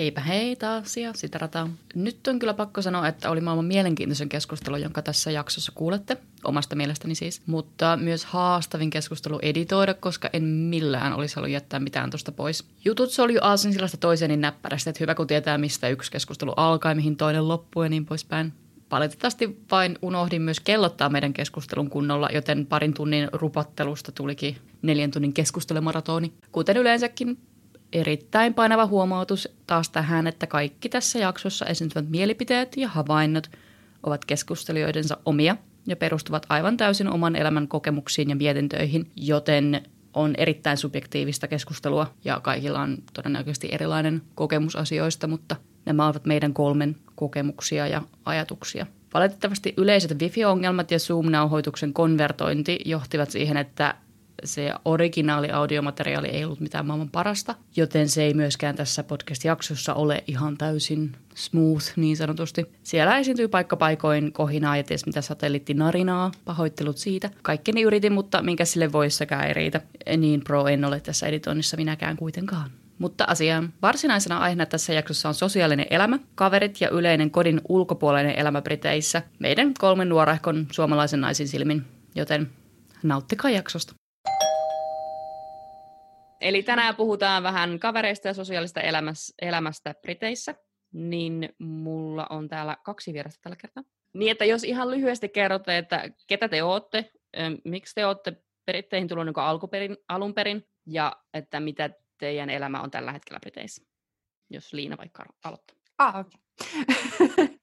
Heipä hei taas ja sitä rataa. Nyt on kyllä pakko sanoa, että oli maailman mielenkiintoisen keskustelu, jonka tässä jaksossa kuulette, omasta mielestäni siis, mutta myös haastavin keskustelu editoida, koska en millään olisi halunnut jättää mitään tuosta pois. Jutut oli jo aasin sellaista toiseen niin näppärästi, että hyvä kun tietää, mistä yksi keskustelu alkaa, mihin toinen loppuu ja niin poispäin. Valitettavasti vain unohdin myös kellottaa meidän keskustelun kunnolla, joten parin tunnin rupattelusta tulikin neljän tunnin keskustelumaratoni. Kuten yleensäkin, erittäin painava huomautus taas tähän, että kaikki tässä jaksossa esiintyvät mielipiteet ja havainnot ovat keskustelijoidensa omia ja perustuvat aivan täysin oman elämän kokemuksiin ja mietintöihin, joten on erittäin subjektiivista keskustelua ja kaikilla on todennäköisesti erilainen kokemus asioista, mutta nämä ovat meidän kolmen kokemuksia ja ajatuksia. Valitettavasti yleiset wifi-ongelmat ja Zoom-nauhoituksen konvertointi johtivat siihen, että se originaali audiomateriaali ei ollut mitään maailman parasta, joten se ei myöskään tässä podcast-jaksossa ole ihan täysin smooth niin sanotusti. Siellä esiintyy paikkapaikoin kohinaa ja ties mitä satelliittinarinaa, pahoittelut siitä. Kaikkeni yritin, mutta minkä sille voissakaan ei riitä. Niin pro en ole tässä editoinnissa minäkään kuitenkaan. Mutta asiaan. Varsinaisena aiheena tässä jaksossa on sosiaalinen elämä, kaverit ja yleinen kodin ulkopuolinen elämä Briteissä. Meidän kolmen nuorahkon suomalaisen naisin silmin, joten nauttikaa jaksosta. Eli tänään puhutaan vähän kavereista ja sosiaalista elämästä Briteissä. Niin mulla on täällä kaksi vierasta tällä kertaa. Niin, että jos ihan lyhyesti kerrotte, että ketä te ootte, miksi te ootte Britteihin tullut niin alkuperin, alun perin, ja että mitä teidän elämä on tällä hetkellä Briteissä? Jos Liina vaikka aloittaa. Ah, okay.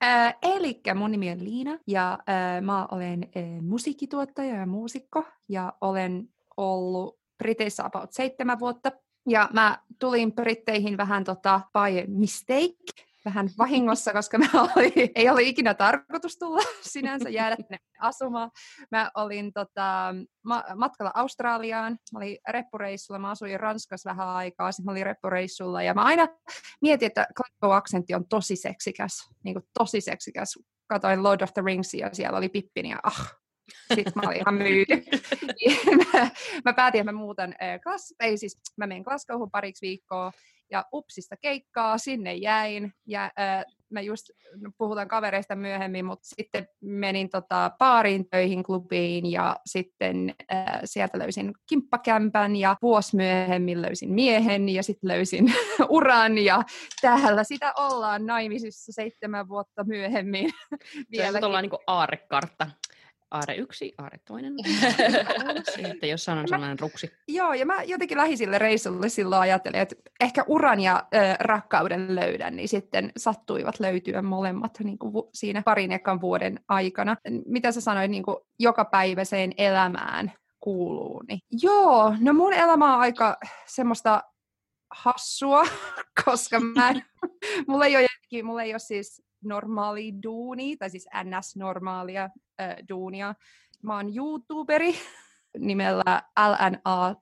äh, Eli mun nimi on Liina ja äh, mä olen äh, musiikkituottaja ja muusikko ja olen ollut Briteissä about seitsemän vuotta. Ja mä tulin Britteihin vähän tota by mistake, vähän vahingossa, koska mä oli, ei ollut ikinä tarkoitus tulla sinänsä jäädä tänne asumaan. Mä olin tota, ma- matkalla Australiaan, mä olin reppureissulla, mä asuin Ranskassa vähän aikaa, sitten mä olin reppureissulla ja mä aina mietin, että Glasgow-aksentti on tosi seksikäs, niin kuin tosi seksikäs. Katoin Lord of the Ringsia siellä oli Pippin ja ah, sitten mä olin ihan myyty. mä, mä päätin, että mä muutan klas, ei siis, mä menen Glasgowhun pariksi viikkoa ja upsista keikkaa, sinne jäin ja äh, mä just, no, puhutaan kavereista myöhemmin, mutta sitten menin tota, baariin töihin klubiin ja sitten äh, sieltä löysin kimppakämpän ja vuosi myöhemmin löysin miehen ja sitten löysin uran ja täällä sitä ollaan naimisissa seitsemän vuotta myöhemmin. Vielä ollaan niin aarekartta aare yksi, aare toinen, sitten jos sanon sellainen ruksi. Joo, ja mä jotenkin lähisille reissulle silloin ajattelin, että ehkä uran ja ö, rakkauden löydän, niin sitten sattuivat löytyä molemmat niin kuin siinä parin ekan vuoden aikana. Mitä sä sanoit niin kuin jokapäiväiseen elämään kuuluu? Niin. Joo, no mun elämä on aika semmoista hassua, koska mä, mulla ei ole, mulla ei ole siis normaali duuni, tai siis ns-normaalia äh, duunia. Mä oon YouTuberi nimellä LNA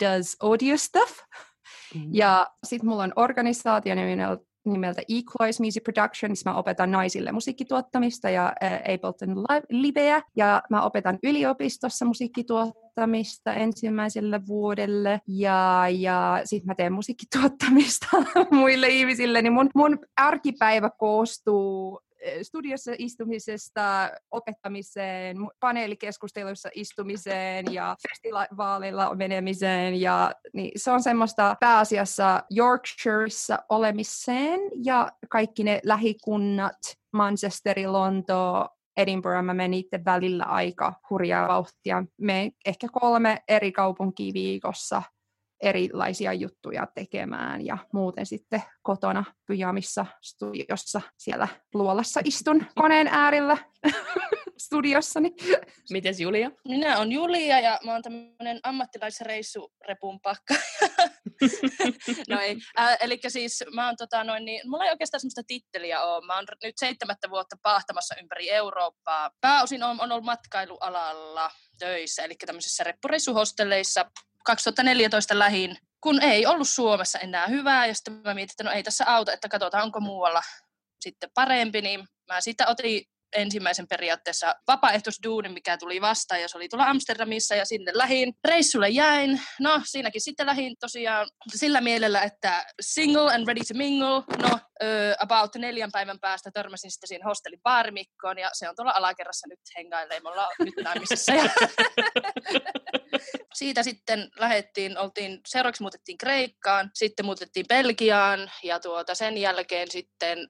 Does Audio Stuff. Mm. Ja sitten mulla on organisaatio nimeltä nimeltä Equalize Music Production, missä mä opetan naisille musiikkituottamista ja äh, Ableton Liveä, ja mä opetan yliopistossa musiikkituottamista ensimmäiselle vuodelle, ja, ja sitten mä teen musiikkituottamista muille ihmisille, niin mun, mun arkipäivä koostuu studiossa istumisesta opettamiseen, paneelikeskusteluissa istumiseen ja festivaaleilla menemiseen. Ja, niin se on semmoista pääasiassa Yorkshireissa olemiseen ja kaikki ne lähikunnat, Manchesteri, Lonto, Edinburgh, mä menen niiden välillä aika hurjaa vauhtia. Me ehkä kolme eri kaupunkia viikossa erilaisia juttuja tekemään ja muuten sitten kotona pyjamissa studiossa siellä luolassa istun koneen äärellä studiossani. Mites Julia? Minä on Julia ja mä oon tämmönen ammattilaisreissurepun pakka. no ei. Äh, eli siis mä oon tota noin, niin mulla ei oikeastaan semmoista titteliä ole. Mä oon nyt seitsemättä vuotta paahtamassa ympäri Eurooppaa. Pääosin on, on ollut matkailualalla töissä, eli tämmöisissä reppureissuhostelleissa 2014 lähin, kun ei ollut Suomessa enää hyvää, ja sitten mä mietin, että no ei tässä auta, että katsotaan onko muualla sitten parempi, niin mä sitten otin ensimmäisen periaatteessa vapaaehtoisduunin, mikä tuli vastaan, ja se oli tuolla Amsterdamissa, ja sinne lähin. Reissulle jäin. No, siinäkin sitten lähin tosiaan sillä mielellä, että single and ready to mingle. No, about neljän päivän päästä törmäsin sitten siinä hostelin baarimikkoon, ja se on tuolla alakerrassa nyt hengailee. Me ollaan nyt naimisissa. Ja siitä sitten lähettiin, oltiin, seuraavaksi muutettiin Kreikkaan, sitten muutettiin Belgiaan ja tuota, sen jälkeen sitten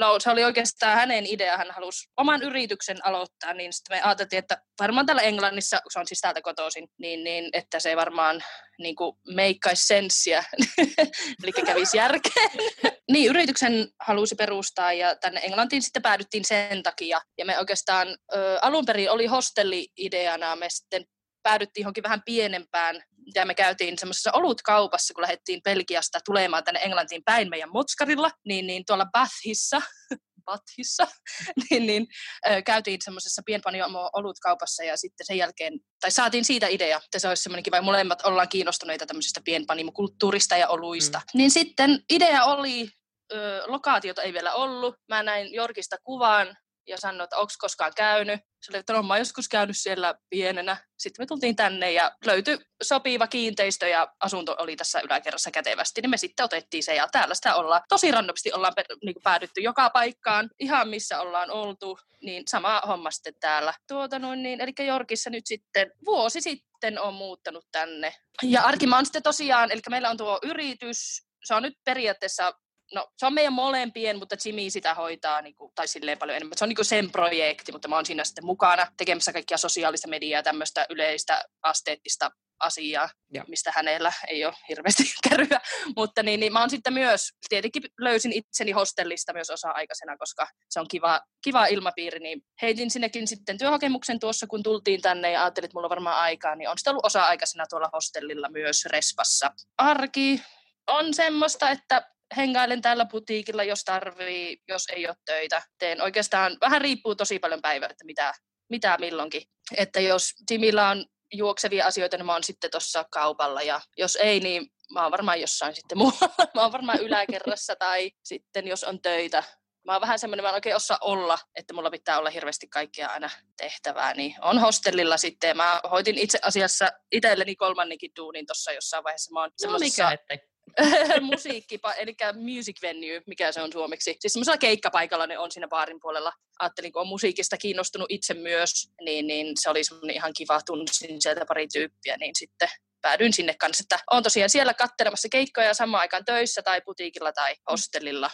No se oli oikeastaan hänen idea, hän halusi oman yrityksen aloittaa, niin sitten me ajateltiin, että varmaan täällä Englannissa, se on siis täältä kotoisin, niin, niin että se varmaan niin kuin meikkaisi senssiä, eli kävisi järkeen. niin, yrityksen halusi perustaa ja tänne Englantiin sitten päädyttiin sen takia. Ja me oikeastaan ö, alun perin oli hostelli-ideana, me sitten päädyttiin johonkin vähän pienempään, ja me käytiin semmoisessa olutkaupassa, kun lähdettiin Belgiasta tulemaan tänne Englantiin päin meidän Motskarilla, niin, niin tuolla Bathissa, Bathissa, niin, niin ö, käytiin semmoisessa pienpanimo olutkaupassa ja sitten sen jälkeen, tai saatiin siitä idea, että se olisi semmoinen kiva, molemmat ollaan kiinnostuneita tämmöisestä pienpanimokulttuurista ja oluista. Mm. Niin sitten idea oli, ö, lokaatiota ei vielä ollut, mä näin Jorkista kuvan, ja sanoi, että onko koskaan käynyt. Se oli, että no, mä joskus käynyt siellä pienenä. Sitten me tultiin tänne ja löytyi sopiva kiinteistö ja asunto oli tässä yläkerrassa kätevästi, niin me sitten otettiin se ja täällä sitä ollaan. Tosi randomasti ollaan niin kuin päädytty joka paikkaan, ihan missä ollaan oltu, niin sama homma sitten täällä. Tuota noin niin, eli Jorkissa nyt sitten vuosi sitten on muuttanut tänne. Ja on sitten tosiaan, eli meillä on tuo yritys, se on nyt periaatteessa no se on meidän molempien, mutta Jimmy sitä hoitaa, niin kuin, tai silleen paljon enemmän. Se on niin kuin sen projekti, mutta mä oon siinä sitten mukana tekemässä kaikkia sosiaalista mediaa tämmöistä yleistä asteettista asiaa, ja. mistä hänellä ei ole hirveästi kärryä. Mutta niin, niin mä oon sitten myös, tietenkin löysin itseni hostellista myös osa-aikaisena, koska se on kiva, kiva ilmapiiri, niin heitin sinnekin sitten työhakemuksen tuossa, kun tultiin tänne ja ajattelin, että mulla on varmaan aikaa, niin on sitten ollut osa-aikaisena tuolla hostellilla myös Respassa. Arki on semmoista, että hengailen täällä putiikilla, jos tarvii, jos ei ole töitä. Teen oikeastaan, vähän riippuu tosi paljon päivää, että mitä, mitä milloinkin. Että jos Timillä on juoksevia asioita, niin mä oon sitten tuossa kaupalla ja jos ei, niin mä oon varmaan jossain sitten muualla. Mä oon varmaan yläkerrassa tai sitten jos on töitä. Mä oon vähän semmoinen, mä en oikein osaa olla, että mulla pitää olla hirveästi kaikkea aina tehtävää, niin on hostellilla sitten. Mä hoitin itse asiassa itselleni kolmannenkin duunin tuossa jossain vaiheessa. Mä oon no mikä ettei. musiikki, eli music venue, mikä se on suomeksi. Siis semmoisella keikkapaikalla ne on siinä baarin puolella. Ajattelin, kun on musiikista kiinnostunut itse myös, niin, niin se oli semmoinen ihan kiva, tunsin sieltä pari tyyppiä, niin sitten päädyin sinne kanssa, että on tosiaan siellä katselemassa keikkoja samaan aikaan töissä tai putiikilla tai hostellilla.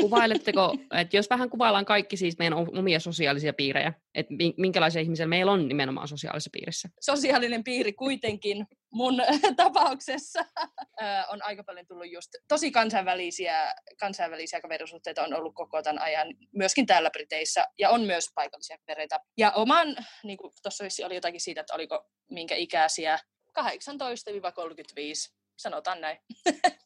Kuvailetteko, että jos vähän kuvaillaan kaikki siis meidän omia sosiaalisia piirejä, että minkälaisia ihmisiä meillä on nimenomaan sosiaalisessa piirissä? Sosiaalinen piiri kuitenkin mun tapauksessa on aika paljon tullut just tosi kansainvälisiä, kansainvälisiä kaverisuhteita on ollut koko tämän ajan, myöskin täällä Briteissä, ja on myös paikallisia perheitä. Ja oman, niin kuin tuossa oli jotakin siitä, että oliko minkä ikäisiä, 18-35 sanotaan näin.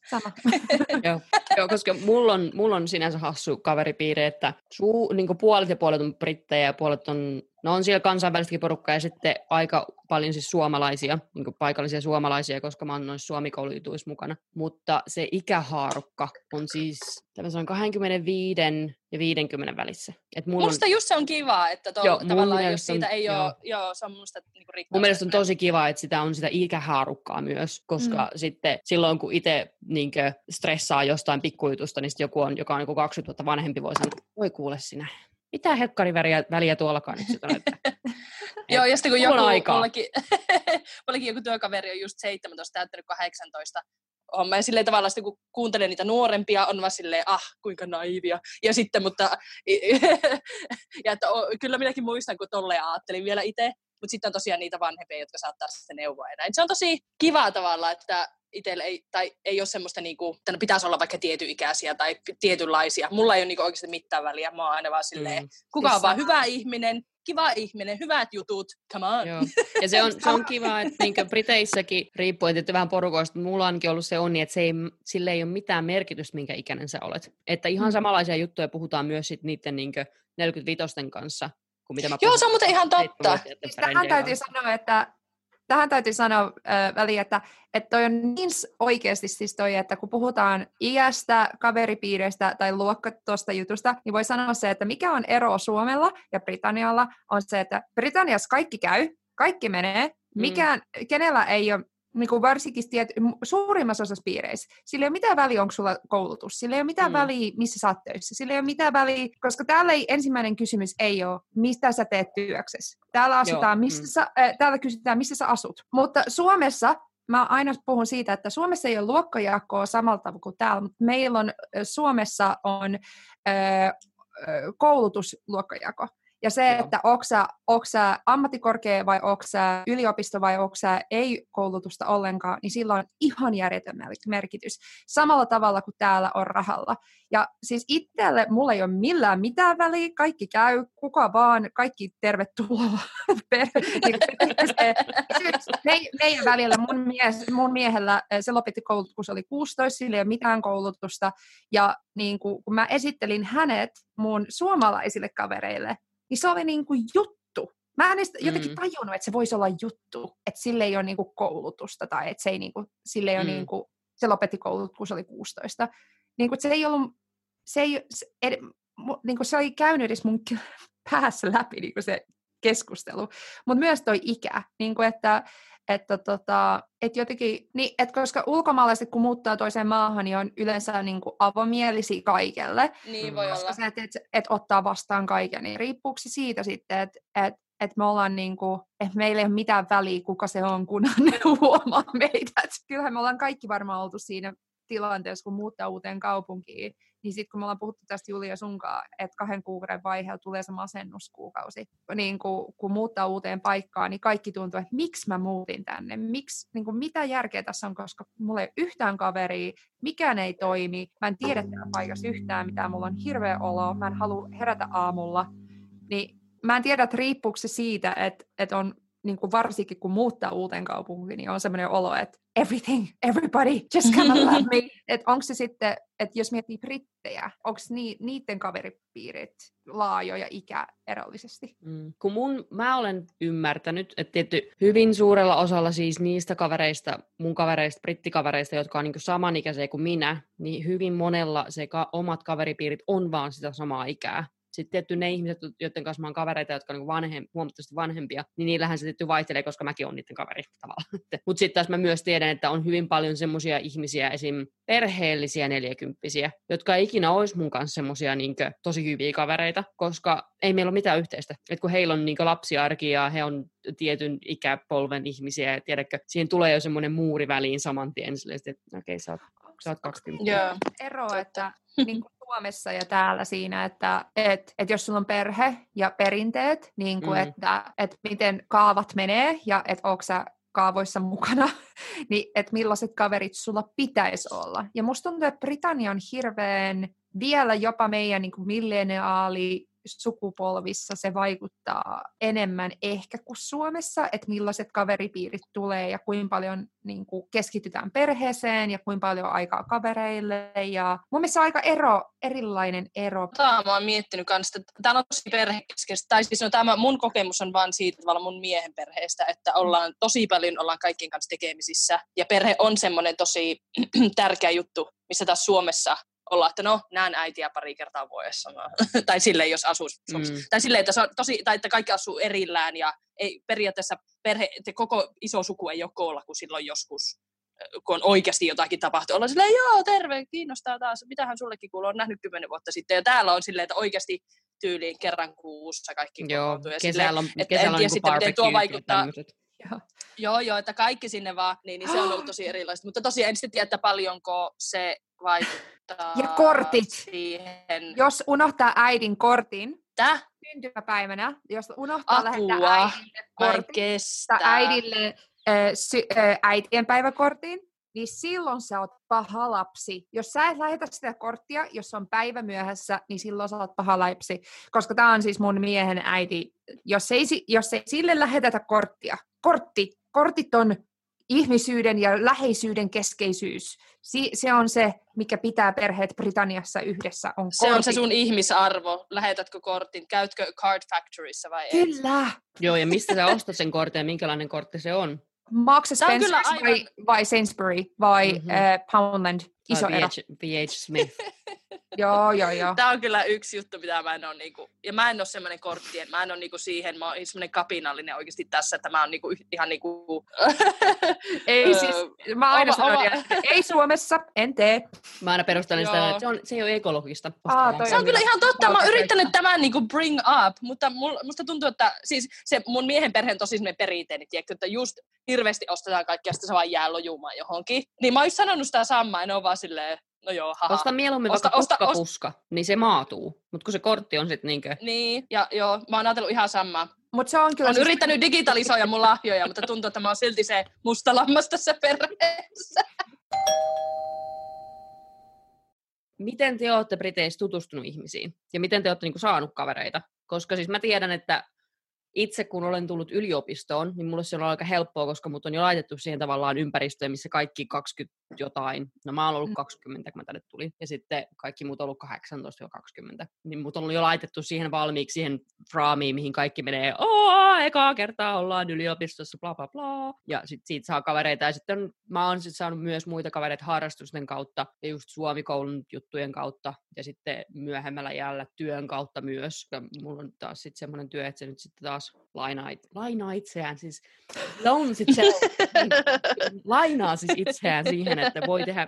Sama. Joo. Joo, koska mulla on, mulla on sinänsä hassu kaveripiiri, että suu, niin puolet ja puolet on brittejä ja puolet on No on siellä kansainvälistäkin porukkaa ja sitten aika paljon siis suomalaisia, niin paikallisia suomalaisia, koska mä oon noissa suomikoulujutuissa mukana. Mutta se ikähaarukka on siis tämmöisen 25 ja 50 välissä. Et mulla musta on... just se on kiva, että to, joo, tavallaan jos siitä on, ei joo. ole, joo, se on musta niinku Mun mielestä on tosi kiva, että sitä on sitä ikähaarukkaa myös, koska mm. sitten silloin kun itse niin stressaa jostain pikkujutusta, niin joku on, joka on niin 20 vuotta vanhempi, voi sanoa, voi kuule sinä, mitä hekkari väliä, väliä tuollakaan nyt sitten Joo, ja sitten kun joku, mullakin, mullakin joku työkaveri on just 17, täyttänyt 18, homma. Ja silleen tavallaan sitten, kun kuuntelee niitä nuorempia, on vaan silleen, ah, kuinka naivia. Ja sitten, mutta, ja että, kyllä minäkin muistan, kun tolleen ajattelin vielä itse. Mutta sitten on tosiaan niitä vanhempia, jotka saattaa sitten neuvoa ja näin. Se on tosi kiva tavalla, että itsellä ei, tai ei ole semmoista, niinku, että pitäisi olla vaikka tietyikäisiä tai tietynlaisia. Mulla ei ole niinku oikeasti mitään väliä. Mä oon aina vaan silleen, mm. kuka siis on vaan hyvä ihminen, kiva ihminen, hyvät jutut, come on. Joo. Ja se on, se on kiva, että niin Briteissäkin riippuu että vähän porukoista, mulla onkin ollut se onni, että se ei, sille ei ole mitään merkitystä, minkä ikäinen sä olet. Että ihan mm. samanlaisia juttuja puhutaan myös sit niiden niin 45 kanssa, kuin mitä mä Joo, se on muuten ihan totta. Tähän täytyy sanoa, että tähän täytyy sanoa äh, väliin, että, että toi on niin oikeasti siis toi, että kun puhutaan iästä, kaveripiireistä tai luokka tuosta jutusta, niin voi sanoa se, että mikä on ero Suomella ja Britannialla, on se, että Britanniassa kaikki käy, kaikki menee, mm. mikään, mm. kenellä ei ole niin kuin varsinkin tiet, suurimmassa osassa piireissä, sillä ei ole mitään väliä, onko sulla koulutus, sillä ei ole mitään mm. väliä, missä sä oot töissä, sillä ei ole mitään väliä, koska täällä ei, ensimmäinen kysymys ei ole, mistä sä teet työksessä. Täällä, asutaan, missä mm. sä, äh, täällä kysytään, missä sä asut. Mutta Suomessa mä aina puhun siitä, että Suomessa ei ole luokkajakoa samalla tavalla kuin täällä, mutta meillä on, Suomessa on äh, koulutusluokkajako. Ja se, Joo. että onko sä, onko sä ammattikorkea vai onko sä yliopisto vai onko sä ei-koulutusta ollenkaan, niin sillä on ihan järjetön merkitys. Samalla tavalla kuin täällä on rahalla. Ja siis itselle mulla ei ole millään mitään väliä, kaikki käy, kuka vaan, kaikki tervetuloa. Niin meidän välillä mun, mies, mun miehellä eh, se lopetti koulut, kun se oli 16, sillä ei ole mitään koulutusta. Ja niin kuin, kun mä esittelin hänet mun suomalaisille kavereille, niin se oli niin kuin juttu. Mä en edes jotenkin mm. tajunnut, että se voisi olla juttu, että sille ei ole niin kuin koulutusta tai että se ei, niin kuin, sille ei mm. ole niin kuin, se lopetti koulut, kun se oli 16. Niin kuin, se ei ollut, se ei, se, ed, niin kuin se oli käynyt edes mun päässä läpi niin kuin se keskustelu, mutta myös toi ikä, niin kuin, että että tota, et jotenkin, niin, et koska ulkomaalaiset kun muuttaa toiseen maahan, niin on yleensä niin kuin avomielisiä kaikelle. Niin voi koska olla. että et, et ottaa vastaan kaiken, niin riippuuko se siitä sitten, että et, et me ollaan niin kuin, että meillä ei ole mitään väliä, kuka se on, kun ne huomaa meitä. Et kyllähän me ollaan kaikki varmaan oltu siinä tilanteessa, kun muuttaa uuteen kaupunkiin, niin sitten kun me ollaan puhuttu tästä Julia sunkaan, että kahden kuukauden vaiheella tulee se masennuskuukausi, niin kun, kun muuttaa uuteen paikkaan, niin kaikki tuntuu, että miksi mä muutin tänne, miksi, niin kuin mitä järkeä tässä on, koska mulla ei yhtään kaveria, mikään ei toimi, mä en tiedä täällä paikassa yhtään mitään, mulla on hirveä olo, mä en halua herätä aamulla, niin mä en tiedä, että riippuuko se siitä, että, että on niin kuin varsinkin kun muuttaa uuteen kaupunkiin, niin on sellainen olo, että everything, everybody, just come and love me. Että onko se sitten, että jos miettii brittejä, onko ni, niiden kaveripiirit laajoja ikäerollisesti? Mm. Kun mun, mä olen ymmärtänyt, että tietty hyvin suurella osalla siis niistä kavereista, mun kavereista, brittikavereista, jotka on niin samanikäisiä kuin minä, niin hyvin monella se ka- omat kaveripiirit on vaan sitä samaa ikää. Sitten tietty ne ihmiset, joiden kanssa mä oon kavereita, jotka on niin vanhem, huomattavasti vanhempia, niin niillähän se tietty vaihtelee, koska mäkin olen niiden kaveri tavallaan. Mutta sitten taas mä myös tiedän, että on hyvin paljon semmoisia ihmisiä, esim. perheellisiä neljäkymppisiä, jotka ei ikinä olisi mun kanssa semmoisia niin tosi hyviä kavereita, koska ei meillä ole mitään yhteistä. Et kun heillä on niin lapsiarki ja he on tietyn ikäpolven ihmisiä, ja tiedätkö, siihen tulee jo semmoinen muuri väliin saman tien, että okei, okay, sä oot, sä oot 20. Joo. Ero, että niin kuin Suomessa ja täällä siinä, että et, et jos sulla on perhe ja perinteet, niin kuin mm. että et miten kaavat menee ja että onko sä kaavoissa mukana, niin että millaiset kaverit sulla pitäisi olla. Ja musta tuntuu, että Britannia on hirveän vielä jopa meidän niin kuin milleniaali sukupolvissa se vaikuttaa enemmän ehkä kuin Suomessa, että millaiset kaveripiirit tulee ja kuinka paljon niin kuin, keskitytään perheeseen ja kuinka paljon aikaa kavereille. Ja mun mielestä on aika ero, erilainen ero. Tämä mä oon miettinyt kanssa, että tämä on tosi perhekeskeistä. Tai siis no, tämä mun kokemus on vaan siitä tavalla mun miehen perheestä, että ollaan tosi paljon ollaan kaikkien kanssa tekemisissä. Ja perhe on semmoinen tosi tärkeä juttu, missä taas Suomessa olla, että no, näen äitiä pari kertaa vuodessa. tai silleen, jos asuu mm. Tai silleen, että, se on tosi, tai että kaikki asuu erillään ja ei periaatteessa perhe, että koko iso suku ei ole koolla kuin silloin joskus kun on oikeasti jotakin tapahtunut, ollaan silleen, joo, terve, kiinnostaa taas, mitähän sullekin kuuluu, on nähnyt kymmenen vuotta sitten, ja täällä on silleen, että oikeasti tyyliin kerran kuussa kaikki Joo, ja kesällä on, silleen, kesällä on niin sitten, miten tuo vaikuttaa. Joo. joo, joo, että kaikki sinne vaan, niin, niin se on ollut tosi erilaista. Mutta tosiaan en sitten tiedä, että paljonko se vaikuttaa Ja kortit. Siihen. Jos unohtaa äidin kortin, Tä? syntymäpäivänä, jos unohtaa Apua. lähettää äidille kortin, äidille äitien päiväkortin, niin silloin sä oot paha lapsi. Jos sä et lähetä sitä korttia, jos on päivä myöhässä, niin silloin sä oot paha lapsi. Koska tämä on siis mun miehen äiti. Jos ei, jos ei sille lähetetä korttia, kortti, kortit on ihmisyyden ja läheisyyden keskeisyys. Si- se on se, mikä pitää perheet Britanniassa yhdessä. On se on se sun ihmisarvo. Lähetätkö kortin? Käytkö Card Factoryssa vai ei? Kyllä. Joo, ja mistä sä ostat sen kortin ja minkälainen kortti se on? Marks Tää on kyllä Spencer vai, vai Sainsbury vai Mhm. mm-hmm. äh, Poundland? Iso ero. VH, Smith. Joo, joo, joo. Tämä on kyllä yksi juttu, mitä mä en ole niinku, ja mä en ole semmoinen korttien, mä en ole niinku siihen, mä oon semmoinen kapinallinen oikeasti tässä, että mä oon niinku, ihan niinku... Ei siis, mä aina oma- sanon, oma- että ei Suomessa, en tee. Mä aina perustelen sitä, että se, on, se ei ole ekologista. Aa, Se on on kyllä ihan totta. Mä oon yrittänyt tämän niinku bring up, mutta mul, musta tuntuu, että siis se mun miehen perhe on tosi semmoinen perinteinen, tiedätkö, että just hirveästi ostetaan kaikkea, sitten se vaan jää lojumaan johonkin. Niin mä oon just sanonut sitä samaa, en oo vaan silleen, no joo, haha. Osta mieluummin Osta- vaikka osta- puska, niin se maatuu. Mutta kun se kortti on sitten niinkö... Niin, ja joo, mä oon ajatellut ihan samaa. Mutta se on kyllä... Olen yrittänyt digitalisoida mun lahjoja, mutta tuntuu, että mä oon silti se musta lammas tässä perheessä. Miten te olette Briteissä tutustunut ihmisiin? Ja miten te olette niinku saanut kavereita? Koska siis mä tiedän, että itse kun olen tullut yliopistoon, niin mulle se on aika helppoa, koska mut on jo laitettu siihen tavallaan ympäristöön, missä kaikki 20 jotain. No mä oon ollut Mm. 20, kun mä tänne tulin. Ja sitten kaikki muut on ollut 18-20. Niin mut on ollut jo laitettu siihen valmiiksi siihen fraamiin, mihin kaikki menee, oo, ekaa kertaa ollaan yliopistossa, bla bla bla. Ja sit siitä saa kavereita. Ja sitten mä oon sit saanut myös muita kavereita harrastusten kautta ja just Suomikoulun juttujen kautta. Ja sitten myöhemmällä jäällä työn kautta myös. Ja mulla on taas sitten semmoinen työ, että se nyt sitten taas lainaa, it- lainaa itseään, siis loans itself, lainaa siis itseään siihen, että voi tehdä,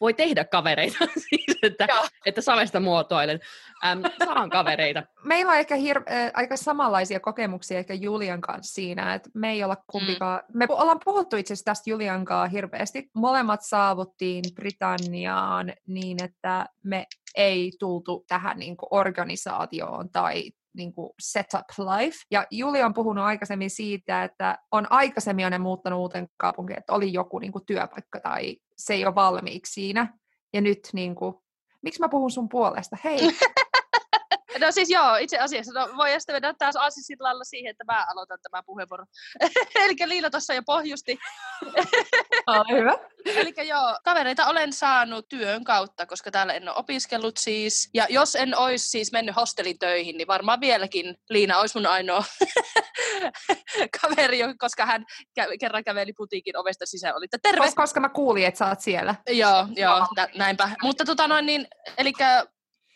voi tehdä kavereita, siis että, Joo. että savesta muotoilen. Äm, saan kavereita. Meillä on ehkä hir- äh, aika samanlaisia kokemuksia ehkä Julian kanssa siinä, että me ei olla kumpikaan, me pu- ollaan puhuttu itse asiassa tästä Julian kanssa hirveästi. Molemmat saavuttiin Britanniaan niin, että me ei tultu tähän niin kuin organisaatioon tai niin kuin setup life. Ja Julia on puhunut aikaisemmin siitä, että on aikaisemmin on ne muuttanut uuteen kaupunkiin, että oli joku niin kuin työpaikka tai se ei ole valmiiksi siinä. Ja nyt niin kuin, miksi mä puhun sun puolesta? Hei, No siis joo, itse asiassa. No, voi sitten mennä taas aasisillalla siihen, että mä aloitan tämän puheenvuoron. Eli Liina tuossa jo pohjusti. ole hyvä. Eli joo, kavereita olen saanut työn kautta, koska täällä en ole opiskellut siis. Ja jos en olisi siis mennyt hostelin töihin, niin varmaan vieläkin Liina olisi mun ainoa kaveri, koska hän kä- kerran käveli putiikin ovesta sisään. Oli, terve, Koska, koska mä kuulin, että sä oot siellä. Joo, joo, nä- näinpä. Mutta tota noin niin, eli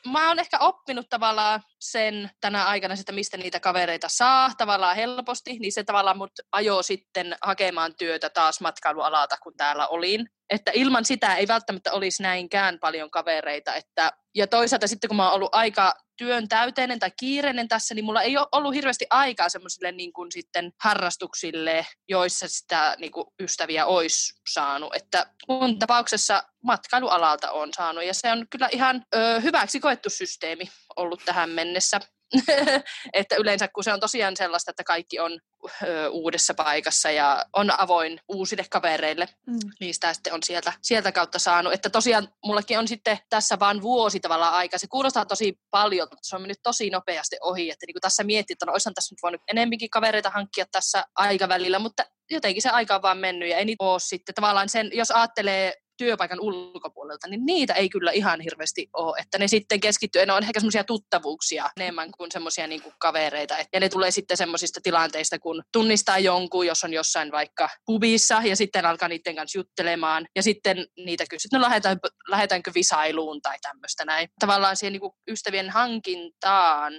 mä oon ehkä oppinut tavallaan sen tänä aikana, että mistä niitä kavereita saa tavallaan helposti, niin se tavallaan mut ajoo sitten hakemaan työtä taas matkailualalta, kun täällä olin. Että ilman sitä ei välttämättä olisi näinkään paljon kavereita. Että, ja toisaalta sitten kun mä oon ollut aika työn täyteinen tai kiireinen tässä, niin mulla ei ole ollut hirveästi aikaa semmoisille niin kuin sitten harrastuksille, joissa sitä niin kuin ystäviä olisi saanut. Että mun tapauksessa matkailualalta on saanut ja se on kyllä ihan ö, hyväksi koettu systeemi ollut tähän mennessä. että yleensä kun se on tosiaan sellaista, että kaikki on ö, uudessa paikassa ja on avoin uusille kavereille, Mm. niin sitä sitten on sieltä, sieltä kautta saanut. Että tosiaan mullakin on sitten tässä vaan vuosi tavallaan aika. Se kuulostaa tosi paljon, mutta se on mennyt tosi nopeasti ohi. Että niin kuin tässä miettii, että no olisihan tässä nyt voinut enempikin kavereita hankkia tässä aikavälillä, mutta jotenkin se aika on vaan mennyt ja ei niitä ole sitten tavallaan sen, jos ajattelee työpaikan ulkopuolelta, niin niitä ei kyllä ihan hirveästi ole. Että ne sitten keskittyy, ne on ehkä semmoisia tuttavuuksia enemmän kuin semmoisia niin kavereita. Ja ne tulee sitten semmoisista tilanteista, kun tunnistaa jonkun, jos on jossain vaikka pubissa ja sitten alkaa niiden kanssa juttelemaan. Ja sitten niitä kysyy, että no lähdetäänkö, lähdetäänkö visailuun tai tämmöistä näin. Tavallaan siihen niin ystävien hankintaan,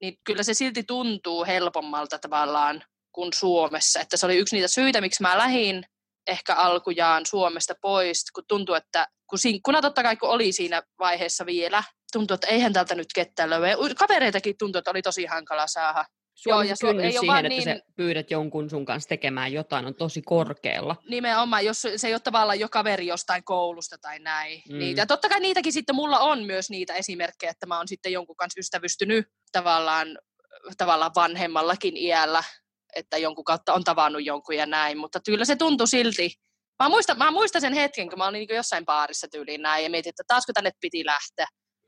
niin kyllä se silti tuntuu helpommalta tavallaan kuin Suomessa. Että se oli yksi niitä syitä, miksi mä lähdin ehkä alkujaan Suomesta pois, kun tuntuu, että kun sinkkuna totta kai kun oli siinä vaiheessa vielä, tuntuu, että eihän täältä nyt ketään löyä. Kavereitakin tuntuu, että oli tosi hankala saada. Joo, ja se ei ole siihen, vaan että niin- sä pyydät jonkun sun kanssa tekemään jotain, on tosi korkealla. Nimenomaan, jos se ei ole tavallaan jo kaveri jostain koulusta tai näin. Mm. Niitä. Ja totta kai niitäkin sitten mulla on myös niitä esimerkkejä, että mä oon sitten jonkun kanssa ystävystynyt tavallaan, tavallaan vanhemmallakin iällä, että jonkun kautta on tavannut jonkun ja näin, mutta kyllä se tuntui silti. Mä muistan, mä muistan sen hetken, kun mä olin niin jossain baarissa tyyliin näin ja mietin, että taasko tänne piti lähteä.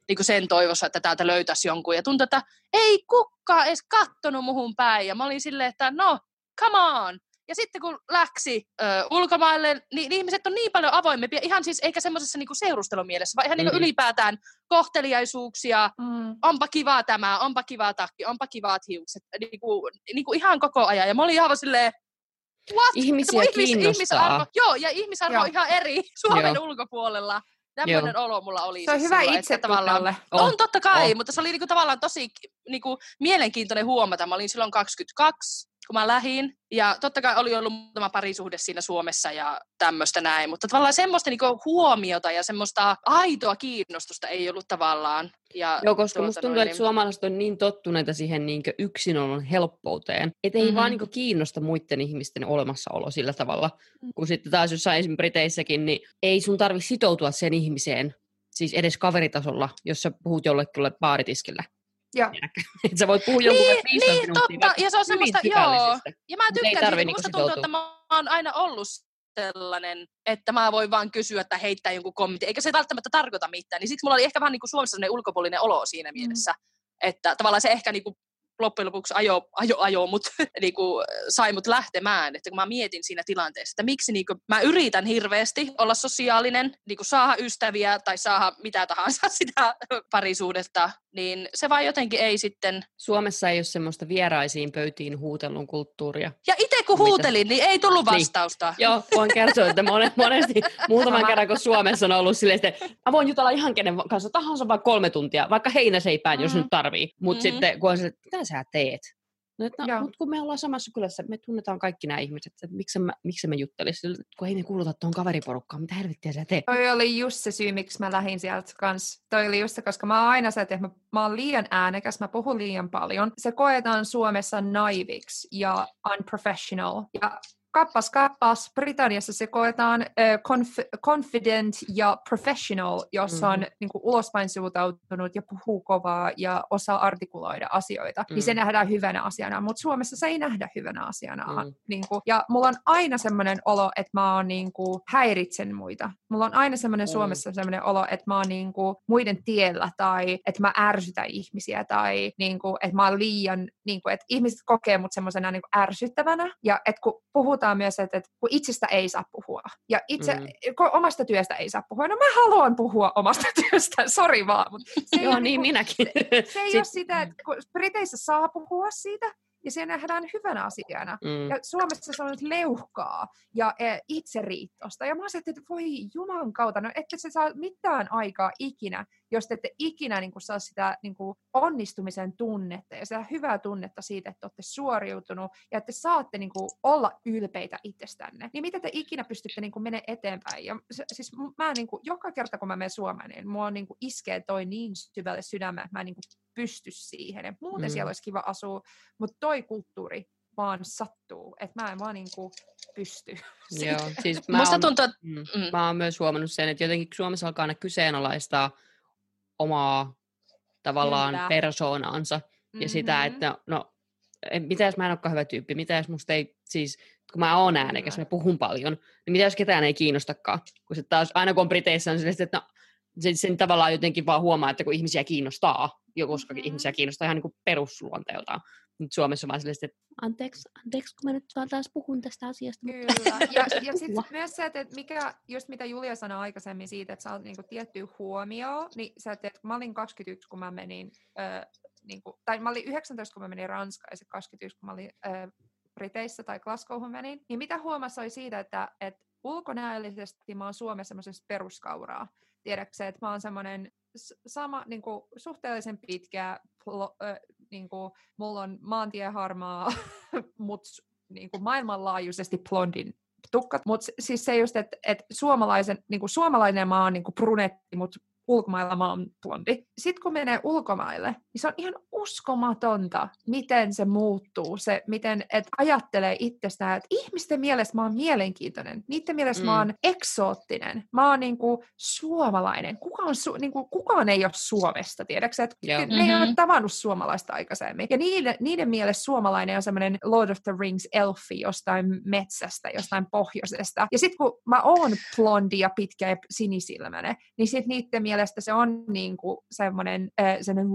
Niin kuin sen toivossa, että täältä löytäisi jonkun. Ja tuntui, että ei kukaan edes kattonut muhun päin. Ja mä olin silleen, että no, come on. Ja sitten kun läksi ö, ulkomaille, niin, niin ihmiset on niin paljon avoimempia, ihan siis eikä semmoisessa niinku seurustelumielessä, vaan ihan niinku Mm-mm. ylipäätään kohteliaisuuksia, Mm. onpa kiva tämä, onpa kiva takki, onpa kivat hiukset, niinku, niinku ihan koko ajan. Ja mä olin ihan silleen, what? Ihmisiä ihmis, kiinnostaa. ihmisarvo, joo, ja ihmisarvo Joo. on ihan eri Suomen Joo. ulkopuolella. Tämmöinen olo mulla oli. Se on siis hyvä silloin, itse tavallaan, tavallaan. on totta kai, On. mutta se oli niinku tavallaan tosi niinku, mielenkiintoinen huomata. Mä olin silloin 22, kun mä lähdin. Ja totta kai oli ollut muutama parisuhde siinä Suomessa ja tämmöistä näin. Mutta tavallaan semmoista niinku huomiota ja semmoista aitoa kiinnostusta ei ollut tavallaan. Ja Joo, koska tuota musta tuntuu, että suomalaiset on niin tottuneita siihen niin yksinolon helppouteen, että ei Mhm. vaan niin kiinnosta muiden ihmisten olemassaolo sillä tavalla. Mm. Kun sitten taas jossain esimerkiksi Briteissäkin, niin ei sun tarvi sitoutua sen ihmiseen, siis edes kaveritasolla, jos sä puhut jollekulle baaritiskillä. Joo. että sä voit puhua jonkun Niin, niin, 15 niin, minuuttia. totta. Ja se on semmoista, joo. Ja mä tykkään siitä, niinku musta tuntuu, että mä oon aina ollut sellainen, että mä voin vaan kysyä tai heittää jonkun kommentin, eikä se välttämättä tarkoita mitään. Niin siksi mulla oli ehkä vähän niin kuin Suomessa sellainen ulkopuolinen olo siinä mielessä, että tavallaan se ehkä niin kuin loppujen lopuksi ajo, ajo, ajo mut, niin kuin sai mut lähtemään, että kun mä mietin siinä tilanteessa, että miksi niin kuin, mä yritän hirveästi olla sosiaalinen, niin kuin saada ystäviä tai saada mitä tahansa sitä parisuudetta, niin se vaan jotenkin ei sitten Suomessa ei ole semmoista vieraisiin pöytiin huutelun kulttuuria. Ja itse kun huutelin, niin ei tullut Niin. vastausta. Joo, voin kertoa, että monet, monesti muutaman kerran, kun Suomessa on ollut silleen, että mä voin jutella ihan kenen kanssa tahansa vaikka kolme tuntia, vaikka heinäseipään, jos Mm. nyt tarvii. Mutta Mhm. sitten kun on se, että mitä sä teet? No, että, no, mut kun me ollaan samassa kylässä, me tunnetaan kaikki nämä ihmiset, että miksi mä, miksi mä juttelisin, kun ei me kuuluta tuohon kaveriporukkaan, mitä helvettiä sä teet? Toi oli just se syy, miksi mä lähdin sieltä kans. Toi oli just se, koska mä oon aina se, että mä, mä oon liian äänekäs, mä puhun liian paljon. Se koetaan Suomessa naiviksi ja unprofessional. Ja kappas kappas, Britanniassa se koetaan conf- confident ja professional, jos on Mhm. niin kuin, ulospäin suuntautunut ja puhuu kovaa ja osaa artikuloida asioita. Niin se Mm. nähdään hyvänä asiana, mutta Suomessa se ei nähdä hyvänä asiana. Mm. Niin kuin, ja mulla on aina semmoinen olo, että mä oon niin kuin, häiritsen muita. Mulla on aina semmoinen Mm. Suomessa semmoinen olo, että mä oon niin kuin, muiden tiellä tai että mä ärsytän ihmisiä tai niin kuin, että mä oon liian, niin kuin, että ihmiset kokee mut semmoisena niin ärsyttävänä. Ja että kun puhutaan myös, että, että kun itsestä ei saa puhua ja itse, Mm. kun omasta työstä ei saa puhua. No mä haluan puhua omasta työstä, sori vaan. Mutta se ei Joo, ole niin niinku- minäkin. se ei Sit- ole sitä, että kun Briteissä saa puhua siitä, ja se nähdään hyvänä asiana. Mm. Ja Suomessa se on nyt leuhkaa ja e, itseriittosta. Ja mä ajattelin, että voi juman kautta, no ette se saa mitään aikaa ikinä, jos te ette ikinä niin kuin, saa sitä niin kuin, onnistumisen tunnetta ja sitä hyvää tunnetta siitä, että olette suoriutunut ja että saatte niin kuin, olla ylpeitä itsestänne. Niin mitä te ikinä pystytte niin kuin, mene eteenpäin? Ja se, siis mä niin kuin, joka kerta, kun mä menen Suomeen, niin mua niin kuin, iskee toi niin syvälle sydämeen, että mä en niin kuin, pysty siihen. Ja muuten Mm. siellä olisi kiva asua, mutta toi kulttuuri vaan sattuu, että mä en vaan niinku pysty. siihen. Joo, siis mä Musta oon, tuntuu, että mm, mm. mä oon myös huomannut sen, että jotenkin Suomessa alkaa aina kyseenalaistaa omaa tavallaan Kyllä. persoonaansa ja sitä, Mhm. että no, mitä jos mä en olekaan hyvä tyyppi, mitä jos musta ei, siis kun mä oon äänekäs, mä puhun paljon, niin mitä jos ketään ei kiinnostakaan, kun sitten taas aina kun on Briteissä on sellaista, että no, sen, sen tavallaan jotenkin vaan huomaa, että kun ihmisiä kiinnostaa, jo koska Mhm. ihmisiä kiinnostaa ihan niin kuin perusluonteeltaan, mutta Suomessa on vaan sellaista, että anteeksi, anteeksi, kun mä nyt vaan taas puhun tästä asiasta, mutta Kyllä. Ja, ja sitten myös se, että mikä, just mitä Julia sanoi aikaisemmin siitä, että saat niinku tiettyä huomioon, niin sä teet, mä olin 21, kun mä menin, ö, niinku, tai mä olin 19, kun mä menin Ranskaan, ja se 21, kun mä olin ö, Briteissä tai Glasgowhun menin, niin mitä huomassa oli siitä, että, että ulkonäöllisesti mä oon Suomessa semmoisessa peruskauraa. Tiedätkö se, että mä oon semmoinen sama, niin kuin, suhteellisen pitkä, plo, ö, niin kuin, mulla on maantieharmaa, mutta niin maailmanlaajuisesti blondin tukkat. Mutta siis se just, että et suomalaisen, niin kuin suomalainen maa on niin kuin brunetti, mutta ulkomailla mä oon blondi. Sitten kun menee ulkomaille, niin se on ihan uskomatonta, miten se muuttuu. Se, miten et ajattelee itsestään, että ihmisten mielestä mä oon mielenkiintoinen. Niiden mielestä mm. mä oon eksoottinen. Mä oon niinku suomalainen. Kukaan, su, niinku, kukaan ei ole Suomesta, tiedätkö? Et Joo. ne ei ole Mhm. tavannut suomalaista aikaisemmin. Ja niiden, niiden mielestä suomalainen on semmoinen Lord of the Rings elfi jostain metsästä, jostain pohjoisesta. Ja sitten kun mä oon blondi ja pitkä ja sinisilmäinen, niin sitten niiden mielestä se on niinku semmoinen äh, semmoinen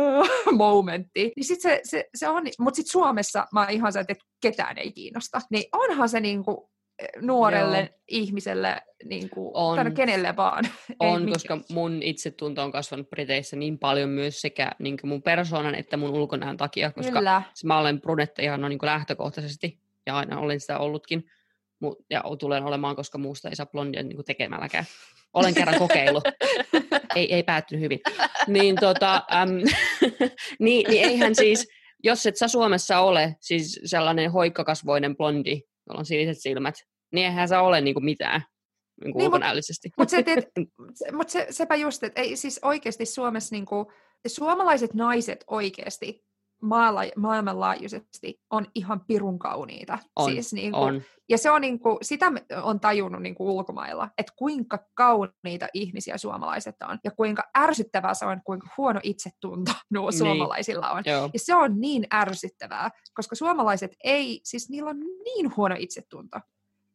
momentti. Niin sitten se, se, se on, mutta sitten Suomessa mä oon ihan se, että ketään ei kiinnosta. Niin onhan se niinku eh, nuorelle Joo. ihmiselle, niinku, On. tai kenelle vaan. Ei On, mikään. koska mun itsetunto on kasvanut Briteissä niin paljon myös sekä niin mun persoonan että mun ulkonäön takia, koska Kyllä. Mä olen brunette ihan no, niin lähtökohtaisesti. ja aina olen sitä ollutkin. Ja tulen olemaan, koska muusta ei saa blondia niin kuin tekemälläkään. Olen kerran kokeillut. ei, ei päättynyt hyvin. Niin, tota, äm, niin, niin eihän siis, jos et sä Suomessa ole siis sellainen hoikkakasvoinen blondi, jolla on siniset silmät, niin eihän sä ole niin kuin mitään niin kuin niin, ulkonäöllisesti. Mutta se, mut se, sepä just, että ei siis oikeasti Suomessa, niin kuin, suomalaiset naiset oikeasti maalla, maailmanlaajuisesti on ihan pirun kauniita. On, siis niin kuin, on. Ja se on niin kuin, sitä on tajunnut niin kuin ulkomailla, että kuinka kauniita ihmisiä suomalaiset on ja kuinka ärsyttävää se on, kuinka huono itsetunto nuo niin. suomalaisilla on. Joo. Ja se on niin ärsyttävää, koska suomalaiset ei, siis niillä on niin huono itsetunto.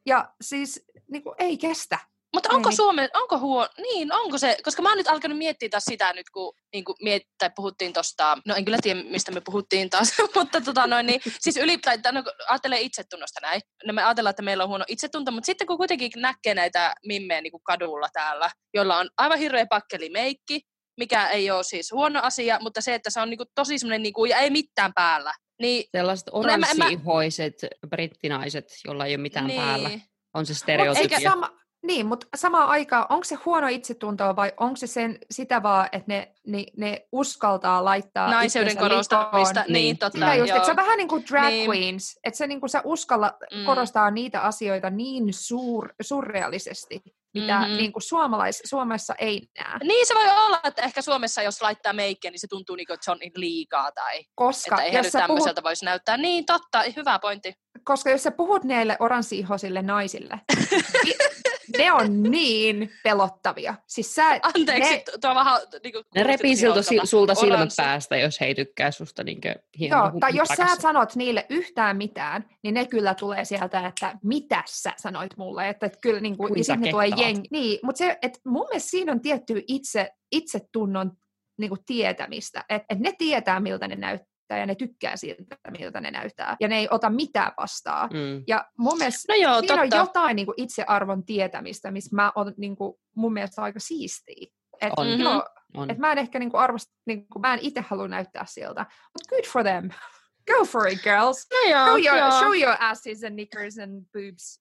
Ja siis niin kuin, ei kestä. Mutta onko Suome, onko huo, niin onko se, koska mä oon nyt alkanut miettiä taas sitä nyt, kun niin kuin miet, tai puhuttiin tosta, no en kyllä tiedä, mistä me puhuttiin taas, mutta tota noin, niin, siis yli, tai no, ajattelee itsetunnosta näin, no me ajatellaan, että meillä on huono itsetunto, mutta sitten kun kuitenkin näkee näitä mimmejä niin kuin kadulla täällä, jolla on aivan hirveä pakkeli meikki, mikä ei ole siis huono asia, mutta se, että se on niin kuin tosi semmoinen, niin kuin, ja ei mitään päällä. Niin, Sellaiset oranssiihoiset brittinaiset, jolla ei ole mitään niin. päällä. On se stereotypia. Eikä sama, niin, mutta samaan aikaan, onko se huono itsetuntoa vai onko se sen, sitä vaan, että ne, ne, ne uskaltaa laittaa Naisen korostamista, niin, niin totta. Just, että se on vähän niin kuin drag niin. queens, että se niin kuin sä uskalla mm. korostaa niitä asioita niin suur, surrealisesti, mitä mm-hmm. niin kuin suomalais, Suomessa ei näe. Niin se voi olla, että ehkä Suomessa jos laittaa meikkiä, niin se tuntuu niin kuin, että se on liikaa tai Koska että eihän nyt tämmöiseltä puhut... voisi näyttää. Niin totta, hyvä pointti. Koska jos sä puhut näille oranssiihosille naisille, ne on niin pelottavia. Siis sä, Anteeksi, ne, tuo vähän... Niin kuin, ne repii sulta, sulta silmät päästä, jos he ei tykkää susta niin Joo, tai jos sä et sanot niille yhtään mitään, niin ne kyllä tulee sieltä, että mitä sä sanoit mulle, että, että kyllä niin kuin, ja ne tulee jengi. Niin, mutta se, että mun mielestä siinä on tietty itse, itsetunnon niin kuin tietämistä, että, että ne tietää, miltä ne näyttää näyttää ja ne tykkää siltä, miltä ne näyttää. Ja ne ei ota mitään vastaan. Mm. Ja mun mielestä no joo, siinä totta. on jotain niin kuin itsearvon tietämistä, missä mä on niin kuin, mun mielestä aika siistiä. Et, on. Joo, mm-hmm. on. Et mä en ehkä niin kuin arvosta, niin kuin, mä en itse halua näyttää siltä. But good for them. Go for it, girls. No joo, show, your, joo. show your asses and knickers and boobs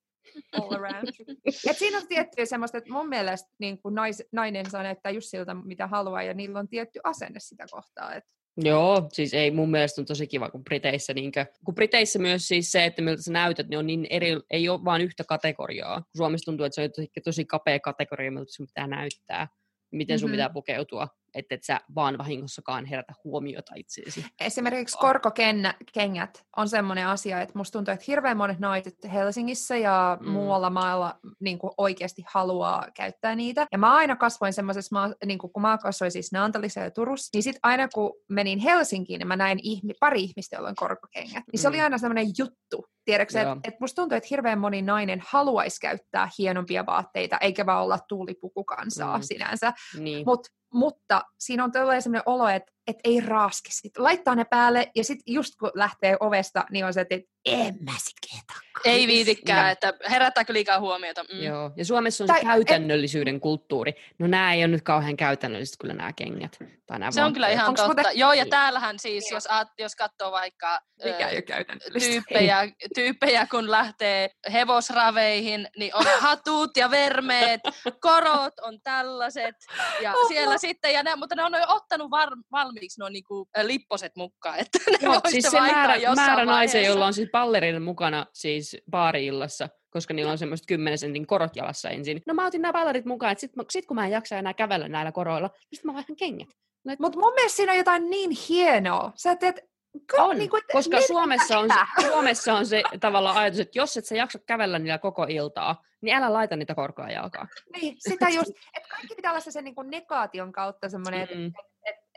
all around. Et siinä on tiettyä semmoista, että mun mielestä niin kuin nais, nainen saa näyttää just siltä, mitä haluaa, ja niillä on tietty asenne sitä kohtaa. Että Joo, siis ei mun mielestä on tosi kiva, kun Briteissä, niinkö, kun Briteissä myös siis se, että miltä sä näytät, niin on niin eri, ei ole vain yhtä kategoriaa. Suomessa tuntuu, että se on tosi, tosi kapea kategoria, miltä sun pitää näyttää, miten sun mm-hmm. pitää pukeutua että et sä vaan vahingossakaan herätä huomiota itseesi. Esimerkiksi korkokengät on semmoinen asia, että musta tuntuu, että hirveän monet naiset Helsingissä ja mm. muualla maalla niin kuin oikeasti haluaa käyttää niitä. Ja mä aina kasvoin semmoisessa, niin kuin, kun mä kasvoin siis Naantalissa ja Turussa, niin sit aina kun menin Helsinkiin, niin mä näin ihmi, pari ihmistä, joilla on korkokengät. Niin se mm. oli aina semmoinen juttu, Tiedätkö, että et musta tuntuu, että hirveän moni nainen haluaisi käyttää hienompia vaatteita, eikä vaan olla tuulipukukansaa mm. sinänsä. Niin. Mut, mutta siinä on todella sellainen olo, että et ei raaski sit. Laittaa ne päälle ja sitten just kun lähtee ovesta, niin on se, että en mä sit kehtaa. Ei viitikään, ja. että herättääkö liikaa huomiota. Mm. Joo, ja Suomessa on tai, se käytännöllisyyden et... kulttuuri. No nämä ei ole nyt kauhean käytännölliset kyllä nämä kengät. Tai nämä se on kyllä ihan Onks totta. Muuten... Joo, ja täällähän siis, jos, jos katsoo vaikka Mikä ei tyyppejä, tyyppejä, kun lähtee hevosraveihin, niin on hatut ja vermeet, korot on tällaiset, ja siellä sitten, ja ne, mutta ne on jo ottanut var, valmiiksi nuo niinku, lipposet mukaan, että ne Joo, siis se määrä, määrä naisia, jolla on siis ballerina mukana siis baariillassa, koska niillä on semmoiset 10 sentin korot jalassa ensin. No mä otin nämä ballerit mukaan, että sit, sit kun mä en jaksa enää kävellä näillä koroilla, niin sit mä vaihdan kengät. No, et... Mutta mun mielestä siinä on jotain niin hienoa. Sä teet Kyllä, on, niin kuin, koska Suomessa on, Suomessa on se tavallaan ajatus, että jos et sä jaksa kävellä niillä koko iltaa, niin älä laita niitä korkoja jalkaan. Niin, sitä just, että kaikki pitää olla sen niin kuin negaation kautta semmoinen, mm. että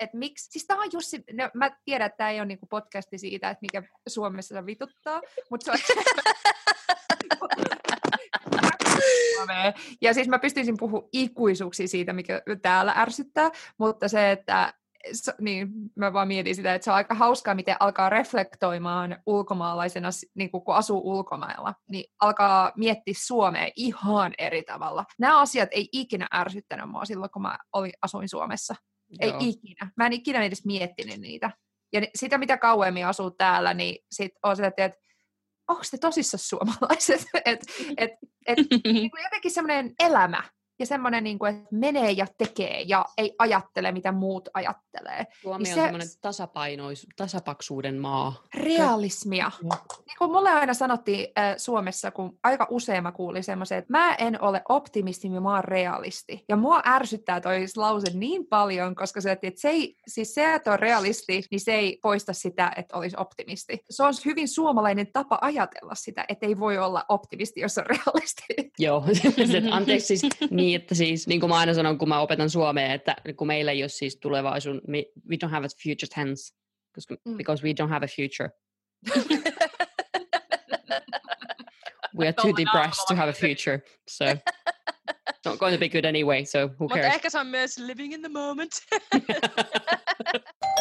et, et, et miksi, siis tämä on just, no, mä tiedän, että tämä ei ole niin kuin podcasti siitä, että mikä Suomessa vituttaa, mutta se on... Ja siis mä pystyisin puhumaan ikuisuuksia siitä, mikä täällä ärsyttää, mutta se, että niin mä vaan mietin sitä, että se on aika hauskaa, miten alkaa reflektoimaan ulkomaalaisena, niin kun asuu ulkomailla, niin alkaa miettiä Suomea ihan eri tavalla. Nämä asiat ei ikinä ärsyttänyt mua silloin, kun mä olin, asuin Suomessa. Joo. Ei ikinä. Mä en ikinä edes miettinyt niitä. Ja sitä, mitä kauemmin asuu täällä, niin sit on se, että onko te tosissaan suomalaiset? et, et, et, niin jotenkin semmoinen elämä ja semmoinen, niin kuin, että menee ja tekee ja ei ajattele, mitä muut ajattelee. Suomi niin on se... semmoinen tasapainois, tasapaksuuden maa. Realismia. Niin kuin mulle aina sanottiin äh, Suomessa, kun aika usein mä kuulin semmoisen, että mä en ole optimisti, mä oon realisti. Ja mua ärsyttää toi lause niin paljon, koska se, että se ei, siis se, että on realisti, niin se ei poista sitä, että olisi optimisti. Se on hyvin suomalainen tapa ajatella sitä, että ei voi olla optimisti, jos on realisti. Joo, anteeksi siis, niin niin, että siis, niin kuin mä aina sanon, kun mä opetan suomea, että kun meillä ei ole siis tulevaisuus, me, we don't have a future tense, because, mm. because we don't have a future. we are too depressed to have a future, so not going to be good anyway, so who cares? Mutta ehkä se on myös living in the moment.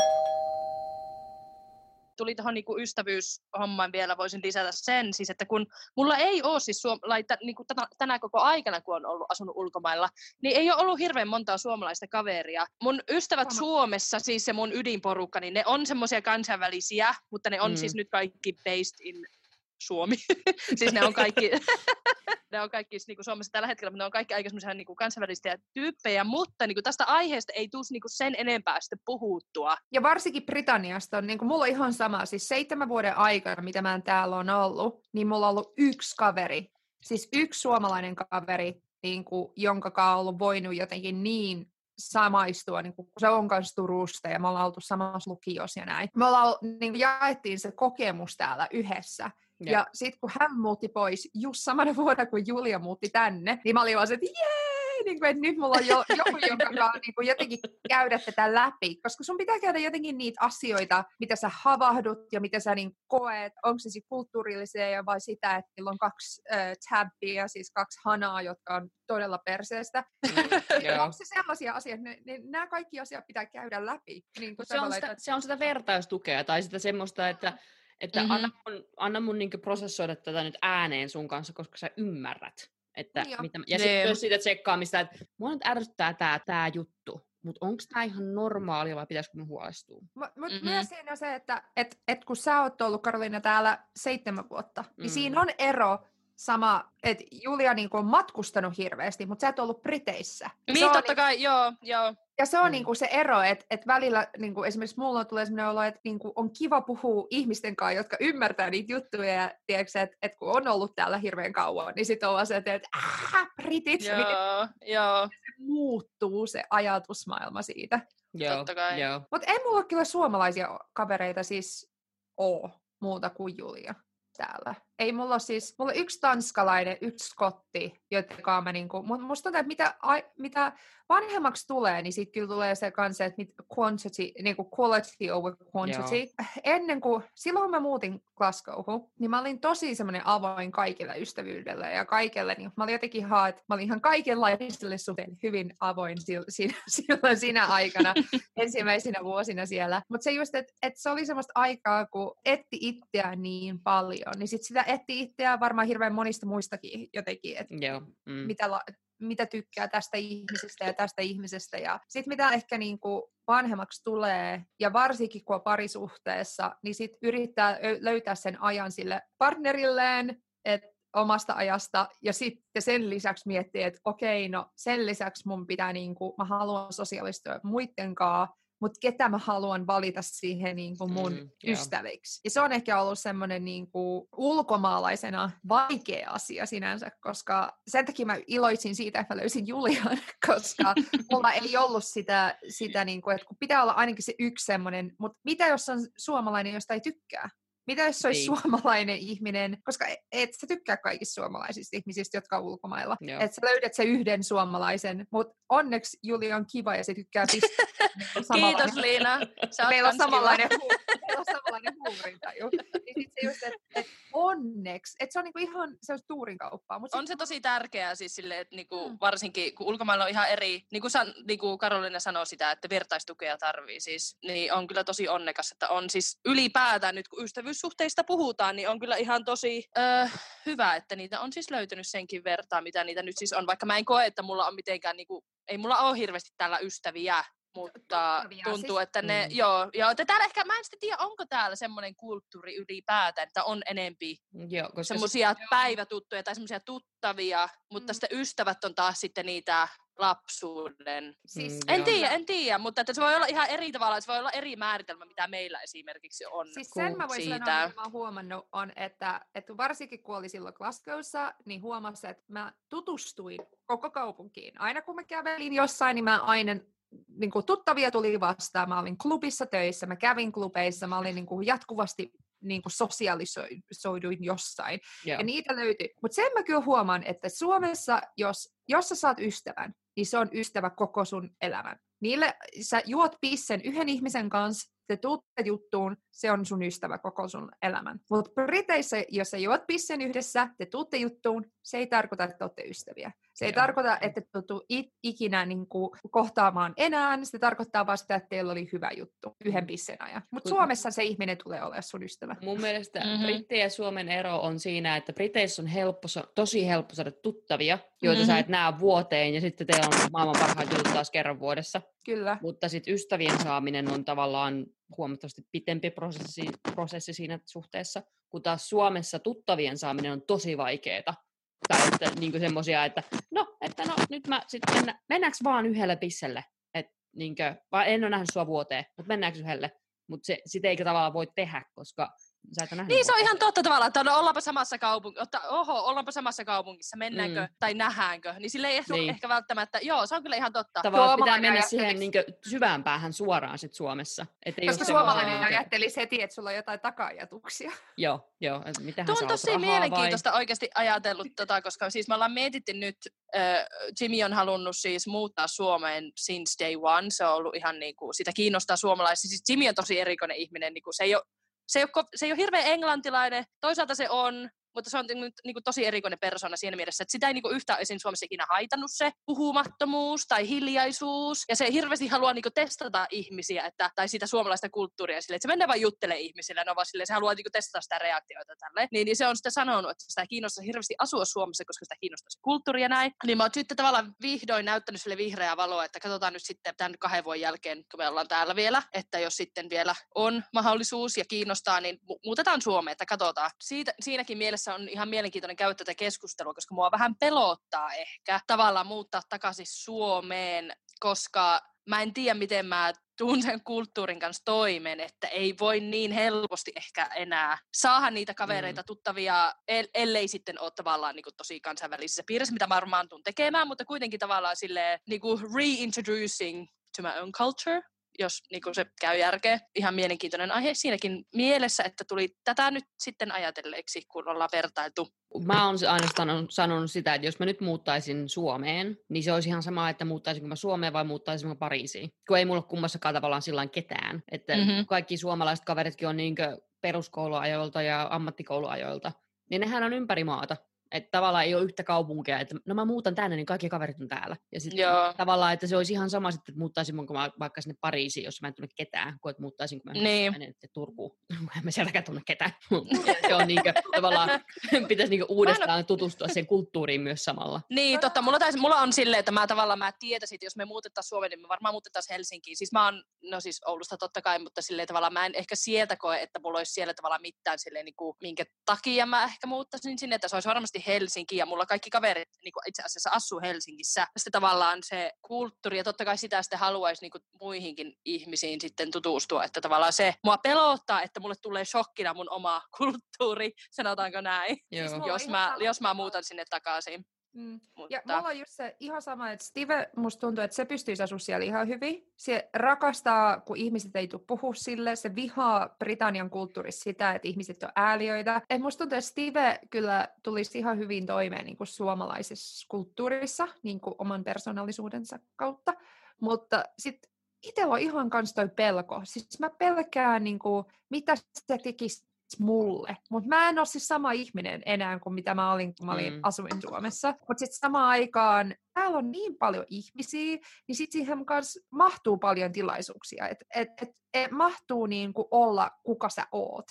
tuli tuohon niinku ystävyyshommaan vielä, voisin lisätä sen, siis että kun mulla ei ole siis suom- laita, niinku tänä, tänä koko aikana, kun on ollut asunut ulkomailla, niin ei ole ollut hirveän montaa suomalaista kaveria. Mun ystävät Sama. Suomessa, siis se mun ydinporukka, niin ne on semmoisia kansainvälisiä, mutta ne on mm. siis nyt kaikki based in Suomi. siis ne on kaikki, ne on kaikki niin kuin Suomessa tällä hetkellä, mutta ne on kaikki aika semmoisia niin kansainvälisiä tyyppejä, mutta niin kuin tästä aiheesta ei tule niin kuin sen enempää sitten puhuttua. Ja varsinkin Britanniasta on, niin kuin mulla on ihan sama, siis seitsemän vuoden aikana, mitä mä täällä on ollut, niin mulla on ollut yksi kaveri, siis yksi suomalainen kaveri, niin kuin, jonka on ollut voinut jotenkin niin samaistua, niin kun se on kanssa Turusta ja me ollaan oltu samassa lukiossa ja näin. Me ollaan, niin jaettiin se kokemus täällä yhdessä. Ja, ja sitten kun hän muutti pois just samana vuonna, kun Julia muutti tänne, niin mä olin vaan se, että jee, niin kuin, että nyt mulla on jo, joku, jonka niin kuin jotenkin käydä tätä läpi. Koska sun pitää käydä jotenkin niitä asioita, mitä sä havahdut ja mitä sä niin koet. Onko se kulttuurillisia vai sitä, että niillä on kaksi äh, tabbia, siis kaksi hanaa, jotka on todella perseestä. Mm, onko se sellaisia asioita, ne, ne, nämä kaikki asiat pitää käydä läpi. Niin se, on sitä, se on sitä vertaistukea tai sitä semmoista, että että mm-hmm. anna mun, anna mun niinku prosessoida tätä nyt ääneen sun kanssa, koska sä ymmärrät. Että mitä, ja sitten myös siitä tsekkaamista, että mua nyt ärsyttää tää, tää juttu. Mutta onko tämä ihan normaalia vai pitäisikö me huolestua? Mutta mm-hmm. myös siinä on se, että et, et kun sä oot ollut Karoliina täällä seitsemän vuotta, mm. niin siinä on ero sama, että Julia niin on matkustanut hirveästi, mutta sä et ollut Briteissä. Niin, totta niin, kai, joo, joo. Ja se on mm. niinku se ero, että et välillä niinku esimerkiksi mulla tulee sellainen olo, että niinku on kiva puhua ihmisten kanssa, jotka ymmärtää niitä juttuja, ja että et kun on ollut täällä hirveän kauan, niin sitten on vaan se, että äh, britit, joo, niin, joo. Se muuttuu se ajatusmaailma siitä. Joo, Totta kai. Joo. Mutta ei mulla kyllä suomalaisia kavereita siis oo muuta kuin Julia täällä. Ei mulla ole siis, mulla on yksi tanskalainen, yksi skotti, jotka mä niinku, musta tuntuu, että mitä, a, mitä vanhemmaksi tulee, niin sitten kyllä tulee se kanssa, että mit, quantity, niinku quality over quantity. Joo. Ennen kuin, silloin mä muutin Glasgowhun, niin mä olin tosi semmoinen avoin kaikille ystävyydelle ja kaikelle, niin mä olin jotenkin haat, mä olin ihan kaikenlaisille suhteen hyvin avoin silloin, silloin siinä aikana, ensimmäisinä vuosina siellä. Mutta se just, että et se oli semmoista aikaa, kun etti itseään niin paljon, niin sitten sitä etti itseään varmaan hirveän monista muistakin jotenkin, että. Mm. mitä, la, mitä tykkää tästä ihmisestä ja tästä ihmisestä. Ja sitten mitä ehkä niin kuin vanhemmaksi tulee, ja varsinkin kun on parisuhteessa, niin sitten yrittää löytää sen ajan sille partnerilleen, että omasta ajasta ja sitten sen lisäksi miettiä, että okei, no sen lisäksi mun pitää, niin kuin, mä haluan sosiaalistua muiden kanssa, mutta ketä mä haluan valita siihen niin kuin mun mm, ystäviksi. Ja se on ehkä ollut semmoinen niin kuin ulkomaalaisena vaikea asia sinänsä, koska sen takia mä iloitsin siitä, että mä löysin Julian, koska mulla ei ollut sitä, sitä niin kuin, että kun pitää olla ainakin se yksi semmoinen, mutta mitä jos on suomalainen, josta ei tykkää? Mitä jos se olisi niin. suomalainen ihminen, koska e, et sä tykkää kaikista suomalaisista ihmisistä, jotka on ulkomailla. Että sä löydät se yhden suomalaisen, mutta onneksi Juli on kiva ja se tykkää pistää. Kiitos Liina. Sä meillä, on samanlainen hu- meillä on samanlainen huumorintaju. Niin se just, että et onneksi, että se on niinku ihan se on tuurin kauppaa. on se tosi tärkeää siis sille, että niinku, mm. varsinkin kun ulkomailla on ihan eri, niin kuin, san, niin kuin Karolina sanoi sitä, että vertaistukea tarvii siis, niin on kyllä tosi onnekas, että on siis ylipäätään nyt kun ystävyyssuhteista puhutaan, niin on kyllä ihan tosi öö, hyvä, että niitä on siis löytynyt senkin vertaa, mitä niitä nyt siis on, vaikka mä en koe, että mulla on mitenkään niinku ei mulla ole hirveästi täällä ystäviä, mutta Tuttavia, tuntuu, siis- että ne, Mm. joo, joo, että täällä ehkä, mä en sitten tiedä, onko täällä semmoinen kulttuuri ylipäätään, että on enempi Joo, koska se- semmoisia päivätuttuja tai semmoisia tuttavia, mutta Mm. sitten ystävät on taas sitten niitä lapsuuden. Siis, Mm, En tiedä, en tiedä, mutta että se voi olla ihan eri tavalla, se voi olla eri määritelmä, mitä meillä esimerkiksi on. Siis sen mä voisin siitä. sanoa, mitä mä oon huomannut, on, että, että varsinkin kun oli silloin Glasgowssa, niin huomasin, että mä tutustuin koko kaupunkiin. Aina kun mä kävelin jossain, niin mä aina niin kuin tuttavia tuli vastaan. Mä olin klubissa töissä, mä kävin klubeissa, mä olin niin kuin jatkuvasti niin kuin sosiaalisoiduin jossain. joo. Ja niitä löytyi. Mutta sen mä kyllä huomaan, että Suomessa, jos, jos sä saat ystävän, niin se on ystävä koko sun elämän. Niille sä juot pissen yhden ihmisen kanssa, te tuutte juttuun, se on sun ystävä koko sun elämän. Mutta Briteissä, jos sä juot pissen yhdessä, te tuutte juttuun, se ei tarkoita, että olette ystäviä. Se ei Joo. tarkoita, että te tuu ikinä niin kuin, kohtaamaan enää, se tarkoittaa vasta, että teillä oli hyvä juttu yhden pissen ajan. Mutta Suomessa se ihminen tulee olemaan sun ystävä. Mun mielestä Mhm. mm-hmm. Brittien ja Suomen ero on siinä, että Briteissä on helppo, tosi helppo saada tuttavia, joita mm-hmm. sä et näe vuoteen, ja sitten teillä on maailman parhaat jutut taas kerran vuodessa. Kyllä. Mutta sitten ystävien saaminen on tavallaan huomattavasti pitempi prosessi, prosessi siinä suhteessa, kun taas Suomessa tuttavien saaminen on tosi vaikeeta. Tai että niinku semmosia, että no, että no, nyt mä sitten mennä, mennäänkö vaan yhdelle pisselle? Et, niinkö, vai en ole nähnyt sua vuoteen, mutta mennäänkö yhdelle? Mutta sitä eikä tavallaan voi tehdä, koska sä et ole nähnyt Niin se on ihan totta tavallaan, että no, ollaanpa samassa kaupungissa, oho, ollaanpa samassa kaupungissa, mennäänkö Mm. tai nähäänkö, niin sille ei ehkä, Niin. ehkä välttämättä, joo, se on kyllä ihan totta. Tavallaan pitää mennä ajattelis- siihen niinkö syvään päähän suoraan sit Suomessa. Et ei Koska suomalainen ajattelisi heti, että sulla on jotain taka-ajatuksia. Joo, joo. Tuo on tosi mielenkiintoista oikeasti ajatellut, tota, koska siis me ollaan mietitty nyt, äh, Jimmy on halunnut siis muuttaa Suomeen since day one, se on ollut ihan niin kuin, sitä kiinnostaa suomalaisia, siis Jimmy on tosi erikoinen ihminen, niin kuin, se, ei ole, se, ei ole, se ei ole hirveän englantilainen, toisaalta se on, mutta se on niin, tosi erikoinen persona siinä mielessä, että sitä ei niin kuin yhtään esim. Suomessa ikinä haitannut se puhumattomuus tai hiljaisuus, ja se hirveästi haluaa niin kuin testata ihmisiä, että, tai sitä suomalaista kulttuuria sille, että se menee vain juttelee ihmisille, no vaan se haluaa niin kuin testata sitä reaktioita tälle. Niin, niin se on sitten sanonut, että sitä kiinnostaa hirveästi asua Suomessa, koska sitä kiinnostaa se kulttuuri ja näin. Niin mä oon sitten tavallaan vihdoin näyttänyt sille vihreää valoa, että katsotaan nyt sitten tämän kahden vuoden jälkeen, kun me ollaan täällä vielä, että jos sitten vielä on mahdollisuus ja kiinnostaa, niin mu- muutetaan Suomeen, että katsotaan. Siitä, siinäkin mielessä on ihan mielenkiintoinen käydä tätä keskustelua, koska mua vähän pelottaa ehkä tavallaan muuttaa takaisin Suomeen, koska mä en tiedä, miten mä tuun sen kulttuurin kanssa toimeen, että ei voi niin helposti ehkä enää saada niitä kavereita, mm. tuttavia, el- ellei sitten ole tavallaan niin kuin tosi kansainvälisessä piirissä, mitä mä varmaan tuun tekemään, mutta kuitenkin tavallaan silleen niin kuin reintroducing to my own culture, jos niin kuin se käy järkeä. Ihan mielenkiintoinen aihe siinäkin mielessä, että tuli tätä nyt sitten ajatelleeksi, kun ollaan vertailtu. Mä oon aina sanonut, sanonut sitä, että jos mä nyt muuttaisin Suomeen, niin se olisi ihan sama, että muuttaisinko mä Suomeen vai muuttaisinko mä Pariisiin. Kun ei mulla kummassakaan tavallaan sillä ketään. Että Mhm. mm-hmm. kaikki suomalaiset kaveritkin on niinkö peruskouluajoilta ja ammattikouluajoilta. Niin nehän on ympäri maata. Että tavallaan ei ole yhtä kaupunkia, että no mä muutan tänne, niin kaikki kaverit on täällä. Ja sitten tavallaan, että se olisi ihan sama sitten, että muuttaisinko mä vaikka sinne Pariisiin, jos mä en tunne ketään, kuin että muuttaisinko mä Niin. menen Turkuun. en mä sieltäkään tunne ketään. se on niinkö, tavallaan, pitäisi niinkö uudestaan tutustua sen kulttuuriin myös samalla. Niin, totta. Mulla, taisi, mulla on silleen, että mä tavallaan mä tietäisin, että jos me muutettaisiin Suomeen, niin me varmaan muutettaisiin Helsinkiin. Siis mä oon, no siis Oulusta totta kai, mutta silleen tavallaan mä en ehkä sieltä koe, että mulla olisi siellä tavallaan mitään silleen, niin kuin, minkä takia mä ehkä muuttaisin sinne, että se olisi varmasti Helsinki ja mulla kaikki kaverit niin kuin itse asiassa asuu Helsingissä. Sitten tavallaan se kulttuuri ja totta kai sitä sitten haluaisi niin kuin muihinkin ihmisiin sitten tutustua, että tavallaan se mua pelottaa, että mulle tulee shokkina mun oma kulttuuri, sanotaanko näin, Joo. mulla on jos mä, jos mä muutan sinne takaisin. Mm. Mutta... Ja mulla on just se ihan sama, että Steve, musta tuntuu, että se pystyisi asua siellä ihan hyvin. Se rakastaa, kun ihmiset ei tule puhua sille. Se vihaa Britannian kulttuurissa sitä, että ihmiset on ääliöitä. Et musta tuntuu, että Steve kyllä tulisi ihan hyvin toimeen niin kuin suomalaisessa kulttuurissa niin kuin oman persoonallisuudensa kautta. Mutta sitten itsellä on ihan kans toi pelko. Siis mä pelkään, niin kuin, mitä se tekisi mulle. Mutta mä en ole siis sama ihminen enää kuin mitä mä olin, kun mä olin, Mm. asuin Suomessa. Mutta sitten samaan aikaan täällä on niin paljon ihmisiä, niin sitten siihen kanssa mahtuu paljon tilaisuuksia. Että et, et, et mahtuu niinku olla kuka sä oot.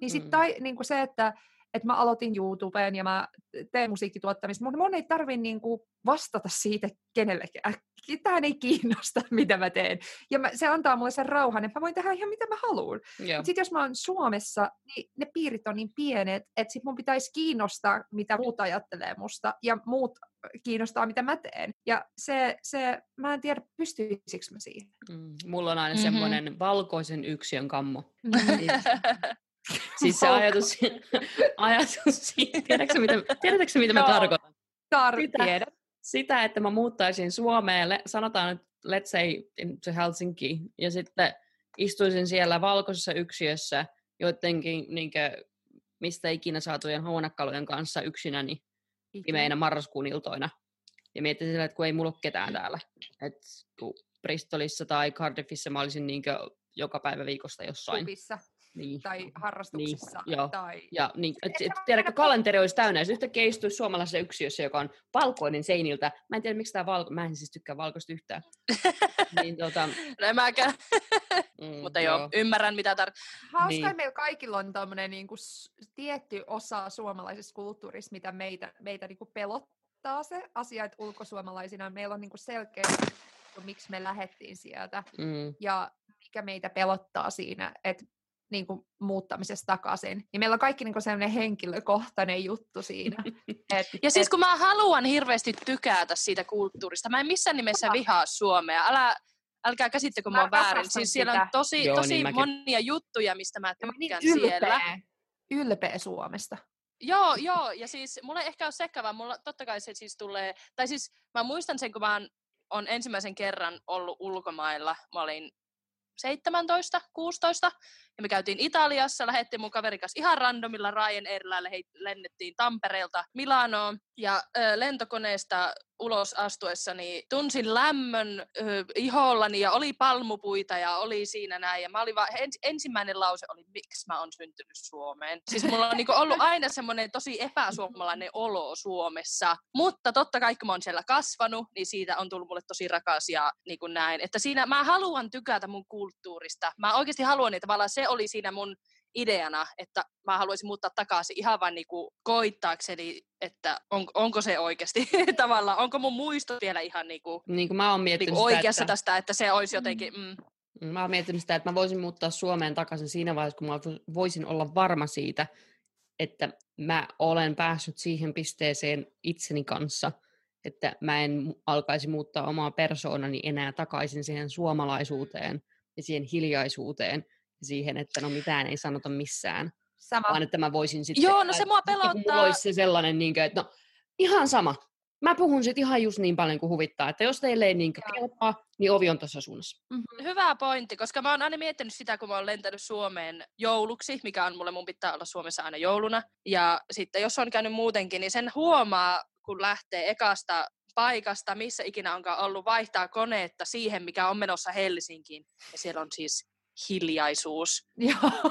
Niin sitten Mm. tai, niinku se, että että mä aloitin YouTubeen ja mä teen musiikkituottamista, mutta mun ei tarvi niinku vastata siitä kenellekään. Ketään ei kiinnosta, mitä mä teen. Ja mä, se antaa mulle sen rauhan, että mä voin tehdä ihan mitä mä haluan. Sitten jos mä oon Suomessa, niin ne piirit on niin pienet, että sit mun pitäisi kiinnostaa, mitä muut ajattelee musta, ja muut kiinnostaa, mitä mä teen. Ja se, se mä en tiedä, pystyisikö mä siihen. Mm, mulla on aina mm-hmm. semmoinen valkoisen yksion kammo. Mm-hmm. Siis se ajatus, ajatus tiedätkö mitä, tiedätkö mitä mä tarkoitan? Tar- sitä, sitä, että mä muuttaisin Suomeen, sanotaan nyt, let's say, to Helsinki, ja sitten istuisin siellä valkoisessa yksiössä joidenkin niin kuin, mistä ikinä saatujen huonekalujen kanssa yksinäni pimeinä marraskuun iltoina. Ja miettisin sillä, että kun ei mulla ole ketään täällä. Että Bristolissa tai Cardiffissa mä olisin niin joka päivä viikosta jossain. Klubissa niin. tai harrastuksissa. Niin, joo. Tai... Ja, niin, et, et, tiedätkö, kalenteri olisi täynnä, ja yhtäkkiä istuisi suomalaisessa yksiössä, joka on valkoinen seiniltä. Mä en tiedä, miksi tämä valko... Mä en siis tykkää valkoista yhtään. niin, tota... no en mäkään. mm, Mutta joo, joo, ymmärrän mitä tarkoittaa. Hauska, niin. meillä kaikilla on tämmöinen niin kuin, tietty osa suomalaisesta kulttuurista, mitä meitä, meitä niin kuin pelottaa se asia, että ulkosuomalaisina meillä on niin kuin selkeä miksi me lähdettiin sieltä. Mm. Ja mikä meitä pelottaa siinä, että niin kuin, muuttamisesta takaisin. Niin meillä on kaikki niin kuin sellainen henkilökohtainen juttu siinä. Et, ja siis kun mä haluan hirveästi tykätä siitä kulttuurista, mä en missään nimessä vihaa Suomea. Älä, älkää käsittäkö mä, mä väärin. Siis siellä on tosi, Joo, tosi niin monia juttuja, mistä mä tykkään niin ylpeä, siellä. Ylpeä Suomesta. Joo, joo, ja siis mulle ehkä on sekava, mulla totta kai se siis tulee, tai siis mä muistan sen, kun mä oon ensimmäisen kerran ollut ulkomailla, mä olin 17, 16, ja me käytiin Italiassa, lähettiin mun kaverin kanssa ihan randomilla Ryanairilla, lennettiin Tampereelta Milanoon, ja ö, lentokoneesta ulos astuessani tunsin lämmön ö, ihollani ja oli palmupuita ja oli siinä näin. Ja mä olin vaan, ens, ensimmäinen lause oli, miksi mä oon syntynyt Suomeen. Siis mulla on niinku ollut aina semmoinen tosi epäsuomalainen olo Suomessa. Mutta totta kai kun mä oon siellä kasvanut, niin siitä on tullut mulle tosi rakas ja niin kuin näin. Että siinä mä haluan tykätä mun kulttuurista. Mä oikeasti haluan, että tavallaan se oli siinä mun ideana, että mä haluaisin muuttaa takaisin ihan vain niinku koittaakseni, että on, onko se oikeasti tavallaan, onko mun muisto vielä ihan niinku, niin kuin mä oon niinku sitä, oikeassa että... tästä, että se olisi jotenkin... Mm. mm. Mä oon miettinyt sitä, että mä voisin muuttaa Suomeen takaisin siinä vaiheessa, kun mä voisin olla varma siitä, että mä olen päässyt siihen pisteeseen itseni kanssa, että mä en alkaisi muuttaa omaa persoonani enää takaisin siihen suomalaisuuteen ja siihen hiljaisuuteen, siihen, että no mitään ei sanota missään. Sama. Vaan että mä voisin sitten... Joo, no se mua pelottaa. Mulla olisi se sellainen, niin kuin, että no ihan sama. Mä puhun sitten ihan just niin paljon kuin huvittaa, että jos teille ei niin kelpaa, niin ovi on tuossa suunnassa. Mm-hmm. Hyvä pointti, koska mä oon aina miettinyt sitä, kun mä oon lentänyt Suomeen jouluksi, mikä on mulle, mun pitää olla Suomessa aina jouluna. Ja sitten jos on käynyt muutenkin, niin sen huomaa, kun lähtee ekasta paikasta, missä ikinä onkaan ollut, vaihtaa koneetta siihen, mikä on menossa Helsinkiin. Ja siellä on siis hiljaisuus.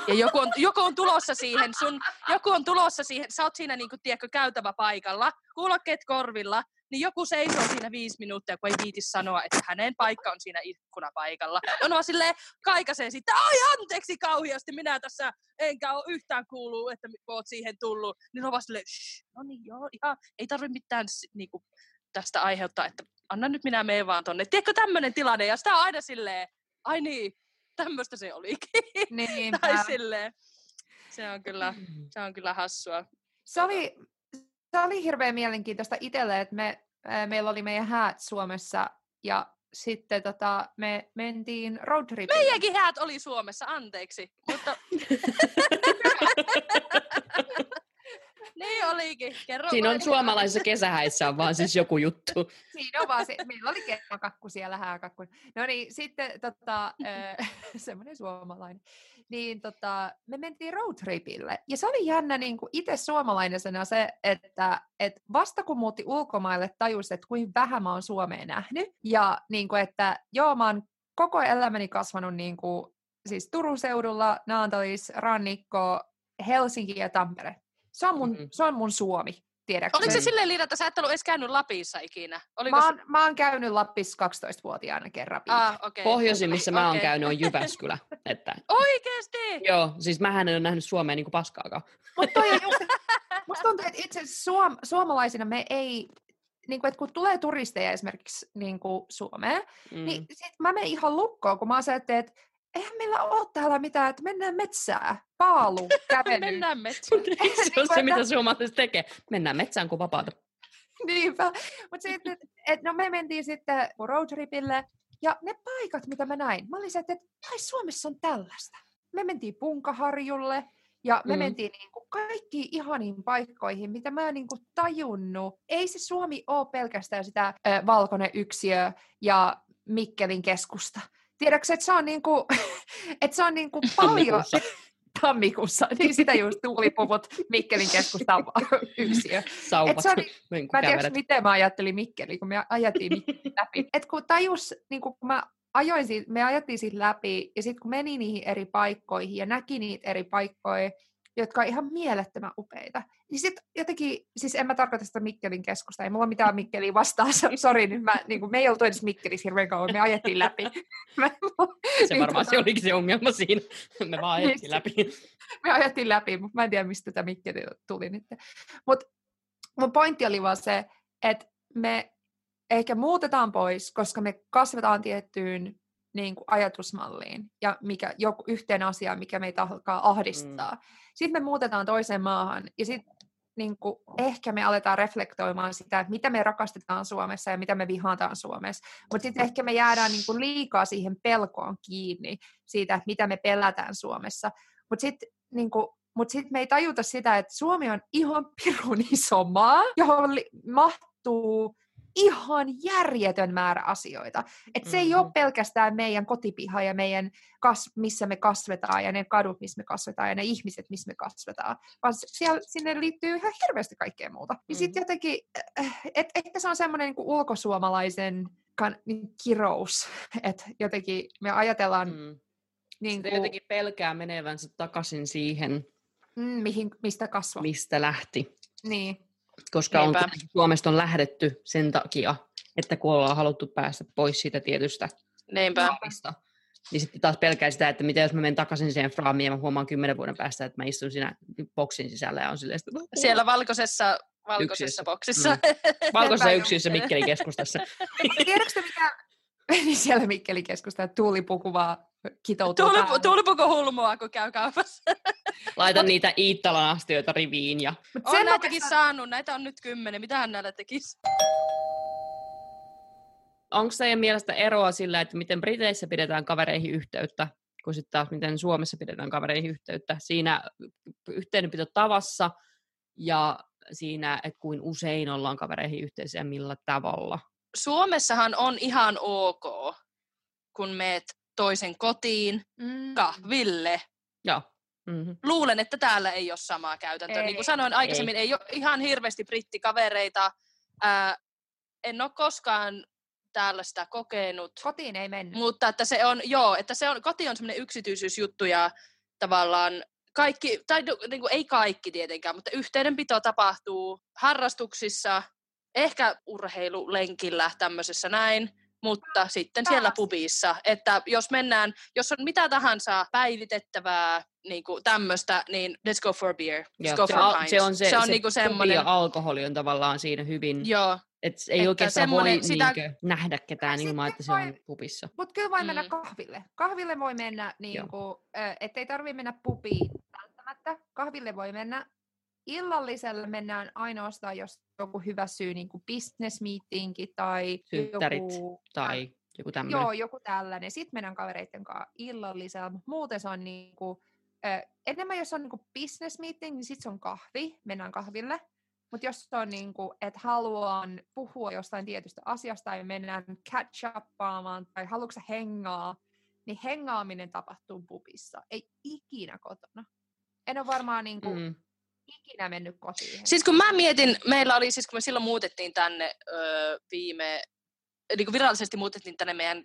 Ja joku on, joku on tulossa siihen, sun, joku on tulossa siihen, sä oot siinä niin kuin, tiedätkö, käytävä paikalla, kuulokkeet korvilla, niin joku seisoo siinä viisi minuuttia, kun ei viiti sanoa, että hänen paikka on siinä ikkunapaikalla. On vaan silleen kaikaisee sitten, ai anteeksi kauheasti, minä tässä enkä ole yhtään kuullut, että oot siihen tullut. Niin on vaan silleen, no niin joo, ihan, ei tarvitse mitään niin kuin, tästä aiheuttaa, että anna nyt minä menen vaan tonne. Tiedätkö tämmöinen tilanne, ja sitä on aina silleen, ai niin, tämmöistä se olikin. Niin. tai silleen. Se on, kyllä, se on kyllä hassua. Se oli, se oli hirveän mielenkiintoista itselle, että me, meillä oli meidän häät Suomessa ja sitten tota, me mentiin roadtripille. Meidänkin häät oli Suomessa, anteeksi. Mutta... Niin olikin. Kerro Siinä on suomalaisissa kesähäissä on vaan siis joku juttu. Siinä on vaan se, meillä oli kermakakku siellä, hääkakku. No niin, sitten tota, semmoinen suomalainen. Niin tota, me mentiin roadtripille. Ja se oli jännä niin kuin itse suomalaisena se, että, että vasta kun muutti ulkomaille, tajusin, että kuinka vähän mä oon Suomeen nähnyt. Ja niin kuin, että joo, mä oon koko elämäni kasvanut niin kuin, siis Turun seudulla, Naantalis, Rannikko, Helsinki ja Tampere. Se on mun, mm-hmm. se on mun Suomi, tiedätkö? Oliko se silleen, Liina, että sä et ollut edes käynyt Lapissa ikinä? Oliko mä, oon, se... mä oon käynyt Lapissa 12-vuotiaana kerran ah, okay. Pohjoisin, missä okay. mä oon käynyt, on Jyväskylä. Että... Oikeesti? Joo, siis mähän en ole nähnyt Suomea niin kuin paskaakaan. Mutta just, tuntuu, että itse asiassa suom- suomalaisina me ei, niin kuin, että kun tulee turisteja esimerkiksi niin kuin Suomeen, mm. niin sit mä menen ihan lukkoon, kun mä ajattelin, että eihän meillä ole täällä mitään, että mennään metsää, paalu, kävely. Mennään metsään. se on se, mitä suomalaiset tekee. Mennään metsään kuin vapaata. Niinpä. Mutta sitten, et, no me mentiin sitten roadtripille, ja ne paikat, mitä mä näin, mä olin se, että ai Suomessa on tällaista. Me mentiin Punkaharjulle, ja me mm. mentiin niin kuin kaikkiin ihaniin paikkoihin, mitä mä en niin kuin tajunnut. Ei se Suomi ole pelkästään sitä ö, valkoinen yksiö ja Mikkelin keskusta. Tiedätkö, että se on, niin kuin, että se on niin kuin paljon... tammikuussa, niin sitä just tuulipuvut Mikkelin keskusta yksiö. Sauvat. Et se oli, niin mä en tiedä, miten mä ajattelin Mikkeli, kun me ajettiin Mikkeli läpi. Et kun tajus, niin kun mä ajoin siitä, me ajettiin siitä läpi, ja sitten kun meni niihin eri paikkoihin ja näki niitä eri paikkoja, jotka on ihan mielettömän upeita. Niin sitten jotenkin, siis en mä tarkoita sitä Mikkelin keskusta, ei mulla mitään Mikkeliä vastaan, sori, nyt mä, niin kuin, me ei oltu edes Mikkelissä hirveän kauan, me ajettiin läpi. mä, se varmaan se olikin se ongelma siinä, me vaan ajettiin niin läpi. me ajettiin läpi, mutta mä en tiedä, mistä tämä Mikkeli tuli nyt. Mutta mun pointti oli vaan se, että me ehkä muutetaan pois, koska me kasvetaan tiettyyn niin kuin ajatusmalliin ja mikä, joku yhteen asia, mikä meitä alkaa ahdistaa. Mm. Sitten me muutetaan toiseen maahan ja sitten niin kuin, ehkä me aletaan reflektoimaan sitä, että mitä me rakastetaan Suomessa ja mitä me vihataan Suomessa. Mutta sitten ehkä me jäädään niin kuin liikaa siihen pelkoon kiinni siitä, että mitä me pelätään Suomessa. Mutta sitten niin mutta sitten me ei tajuta sitä, että Suomi on ihan pirun iso maa, johon mahtuu ihan järjetön määrä asioita. Et se mm-hmm. ei ole pelkästään meidän kotipiha ja meidän, kas, missä me kasvetaan ja ne kadut, missä me kasvetaan ja ne ihmiset, missä me kasvetaan, vaan siellä, sinne liittyy ihan hirveästi kaikkea muuta. Mm-hmm. Niin sitten jotenkin, äh, että ehkä se on semmoinen niin ulkosuomalaisen kan, niin kirous, että jotenkin me ajatellaan... Mm. Niin kuin, jotenkin pelkää menevänsä takaisin siihen, mm, mihin, mistä kasvaa. Mistä lähti. Niin koska on, Suomesta on lähdetty sen takia, että kun ollaan haluttu päästä pois siitä tietystä Niinpä. Niin sitten taas pelkää sitä, että miten jos mä menen takaisin siihen fraamiin ja mä huomaan kymmenen vuoden päästä, että mä istun siinä boksin sisällä ja on silleen, että... Siellä valkoisessa valkoisessa yksiössä. boksissa. Mm. Valkoisessa yksiössä Mikkelin keskustassa. Tiedätkö mikä niin siellä Mikkelin keskusta, tuulipuku vaan kitoutuu Tuulipu, Tuulipuku hulmua, kun käy kaupassa. Laitan niitä Iittalan astioita riviin. Ja... Mut on näitäkin saanut, näitä on nyt kymmenen. Mitähän näillä tekisi? Onko teidän mielestä eroa sillä, että miten Briteissä pidetään kavereihin yhteyttä, kuin sitten taas miten Suomessa pidetään kavereihin yhteyttä? Siinä yhteydenpito tavassa ja siinä, että kuin usein ollaan kavereihin yhteydessä ja millä tavalla? Suomessahan on ihan ok, kun meet toisen kotiin mm. kahville. Joo. Mm-hmm. Luulen, että täällä ei ole samaa käytäntöä. Ei, niin kuin sanoin aikaisemmin, ei, ei ole ihan hirveästi brittikavereita. Ää, en ole koskaan täällä sitä kokenut. Kotiin ei mennyt. Mutta että se on, joo, että se on, koti on semmoinen yksityisyysjuttu ja tavallaan kaikki, tai niin kuin, ei kaikki tietenkään, mutta yhteydenpito tapahtuu harrastuksissa, ehkä urheilulenkillä tämmöisessä näin, mutta sitten siellä pubissa, että jos mennään, jos on mitä tahansa päivitettävää, niin kuin tämmöistä, niin let's go for beer, let's Joo, go se, for a, se on se, se, on se niinku semmoinen... ja alkoholi on tavallaan siinä hyvin, Joo. et ei että oikeastaan voi sitä... niinkö, nähdä ketään niin kuin että se on pubissa. Mutta kyllä voi mennä mm. kahville. Kahville voi mennä, niin kuin, ettei tarvitse mennä pubiin välttämättä. Kahville voi mennä illalliselle mennään ainoastaan, jos joku hyvä syy, niin kuin business meetingi tai Synttärit joku, tai joku tämmöinen. Joo, joku tällainen. Sitten mennään kavereiden kanssa illallisella, mutta muuten se on niin kuin, äh, enemmän jos on niin kuin business meeting, niin sitten se on kahvi, mennään kahville. Mutta jos on niin kuin, että haluan puhua jostain tietystä asiasta ja mennään catch uppaamaan tai haluatko hengaa, niin hengaaminen tapahtuu pubissa, ei ikinä kotona. En ole varmaan niin kuin, mm ikinä mennyt kotiin. Siis kun mä mietin, meillä oli, siis kun me silloin muutettiin tänne öö, viime, niin kuin virallisesti muutettiin tänne meidän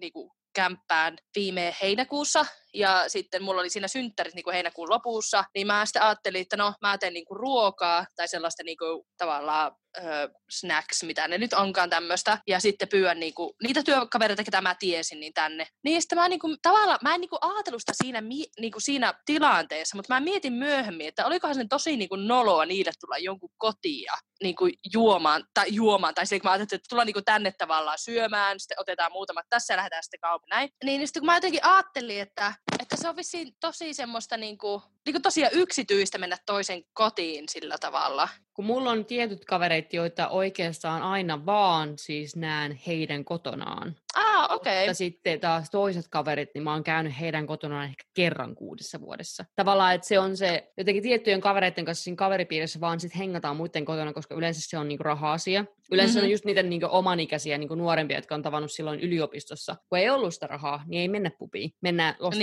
niin kuin, kämppään viime heinäkuussa, ja sitten mulla oli siinä synttärit niin kuin heinäkuun lopussa, niin mä sitten ajattelin, että no mä teen niin kuin ruokaa tai sellaista niin kuin, tavallaan ö, snacks, mitä ne nyt onkaan tämmöistä, ja sitten pyydän niinku, niitä työkavereita, ketä mä tiesin, niin tänne. Niin sitten mä niinku, tavallaan, mä en niinku ajatellut sitä siinä, niinku siinä tilanteessa, mutta mä mietin myöhemmin, että olikohan se tosi niinku noloa niille tulla jonkun kotiin ja niinku juomaan, tai juomaan, tai sitten mä ajattelin, että tullaan niinku tänne tavallaan syömään, sitten otetaan muutamat tässä ja lähdetään sitten kaupan näin. Niin, niin sitten kun mä jotenkin ajattelin, että se on vissiin tosi semmoista niinku, niinku tosiaan yksityistä mennä toisen kotiin sillä tavalla. Kun mulla on tietyt kaverit, joita oikeastaan aina vaan siis näen heidän kotonaan. Ah, okei. Okay. Ja sitten taas toiset kaverit, niin mä oon käynyt heidän kotonaan ehkä kerran kuudessa vuodessa. Tavallaan, että se on se jotenkin tiettyjen kavereiden kanssa siinä kaveripiirissä vaan sitten hengataan muiden kotona, koska yleensä se on niinku raha-asia. Yleensä mm-hmm. on just niitä niinku omanikäisiä niinku nuorempia, jotka on tavannut silloin yliopistossa. Kun ei ollut sitä rahaa, niin ei mennä pubiin. Mennään ostetaan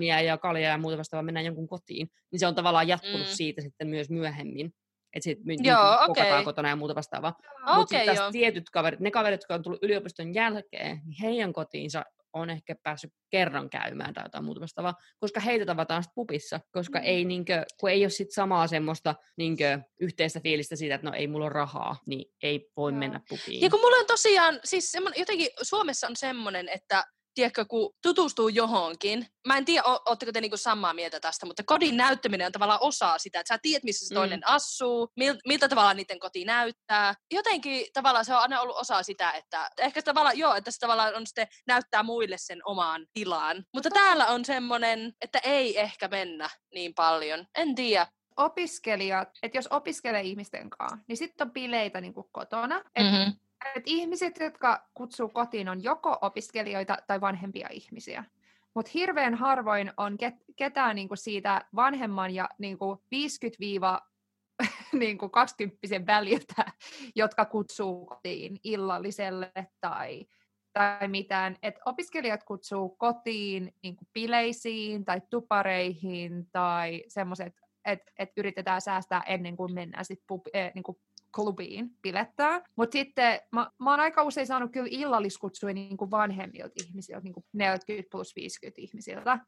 niin, just ja kaljaa ja muuta vastaavaa, mennään jonkun kotiin. Niin se on tavallaan jatkunut mm. siitä sitten myös myöhemmin että sitten my, joo, niin okay. kotona ja muuta vastaavaa. Mutta okay, sitten tietyt kaverit, ne kaverit, jotka on tullut yliopiston jälkeen, niin heidän kotiinsa on ehkä päässyt kerran käymään tai jotain muuta vastaavaa, koska heitä tavataan sitten pupissa, koska mm. ei, niinkö, kun ei ole sit samaa semmoista niinkö, yhteistä fiilistä siitä, että no ei mulla ole rahaa, niin ei voi Joo. mennä pupiin. Ja kun mulla on tosiaan, siis jotenkin Suomessa on semmoinen, että tiedätkö, kun tutustuu johonkin, mä en tiedä, ootteko te niinku samaa mieltä tästä, mutta kodin näyttäminen on tavallaan osa sitä, että sä tiedät, missä se toinen mm. asuu, mil, miltä tavalla niiden koti näyttää. Jotenkin tavallaan se on aina ollut osa sitä, että ehkä tavallaan, joo, että se tavallaan on sitten näyttää muille sen omaan tilaan. Mutta täällä on semmoinen, että ei ehkä mennä niin paljon. En tiedä opiskelijat, että jos opiskelee ihmisten kanssa, niin sitten on bileitä niin kotona. Että mm-hmm että ihmiset, jotka kutsuu kotiin, on joko opiskelijoita tai vanhempia ihmisiä. Mutta hirveän harvoin on ket- ketään niinku siitä vanhemman ja niinku 50 niinku 20 väliltä, jotka kutsuu kotiin illalliselle tai, tai mitään. Et opiskelijat kutsuu kotiin niinku bileisiin tai tupareihin tai semmoiset, että et yritetään säästää ennen kuin mennään sit pub- eh, niinku klubiin pilettää. Mutta sitten mä, mä oon aika usein saanut kyllä illalliskutsuja niin kuin vanhemmilta ihmisiltä, niin kuin 40 plus 50 ihmisiltä.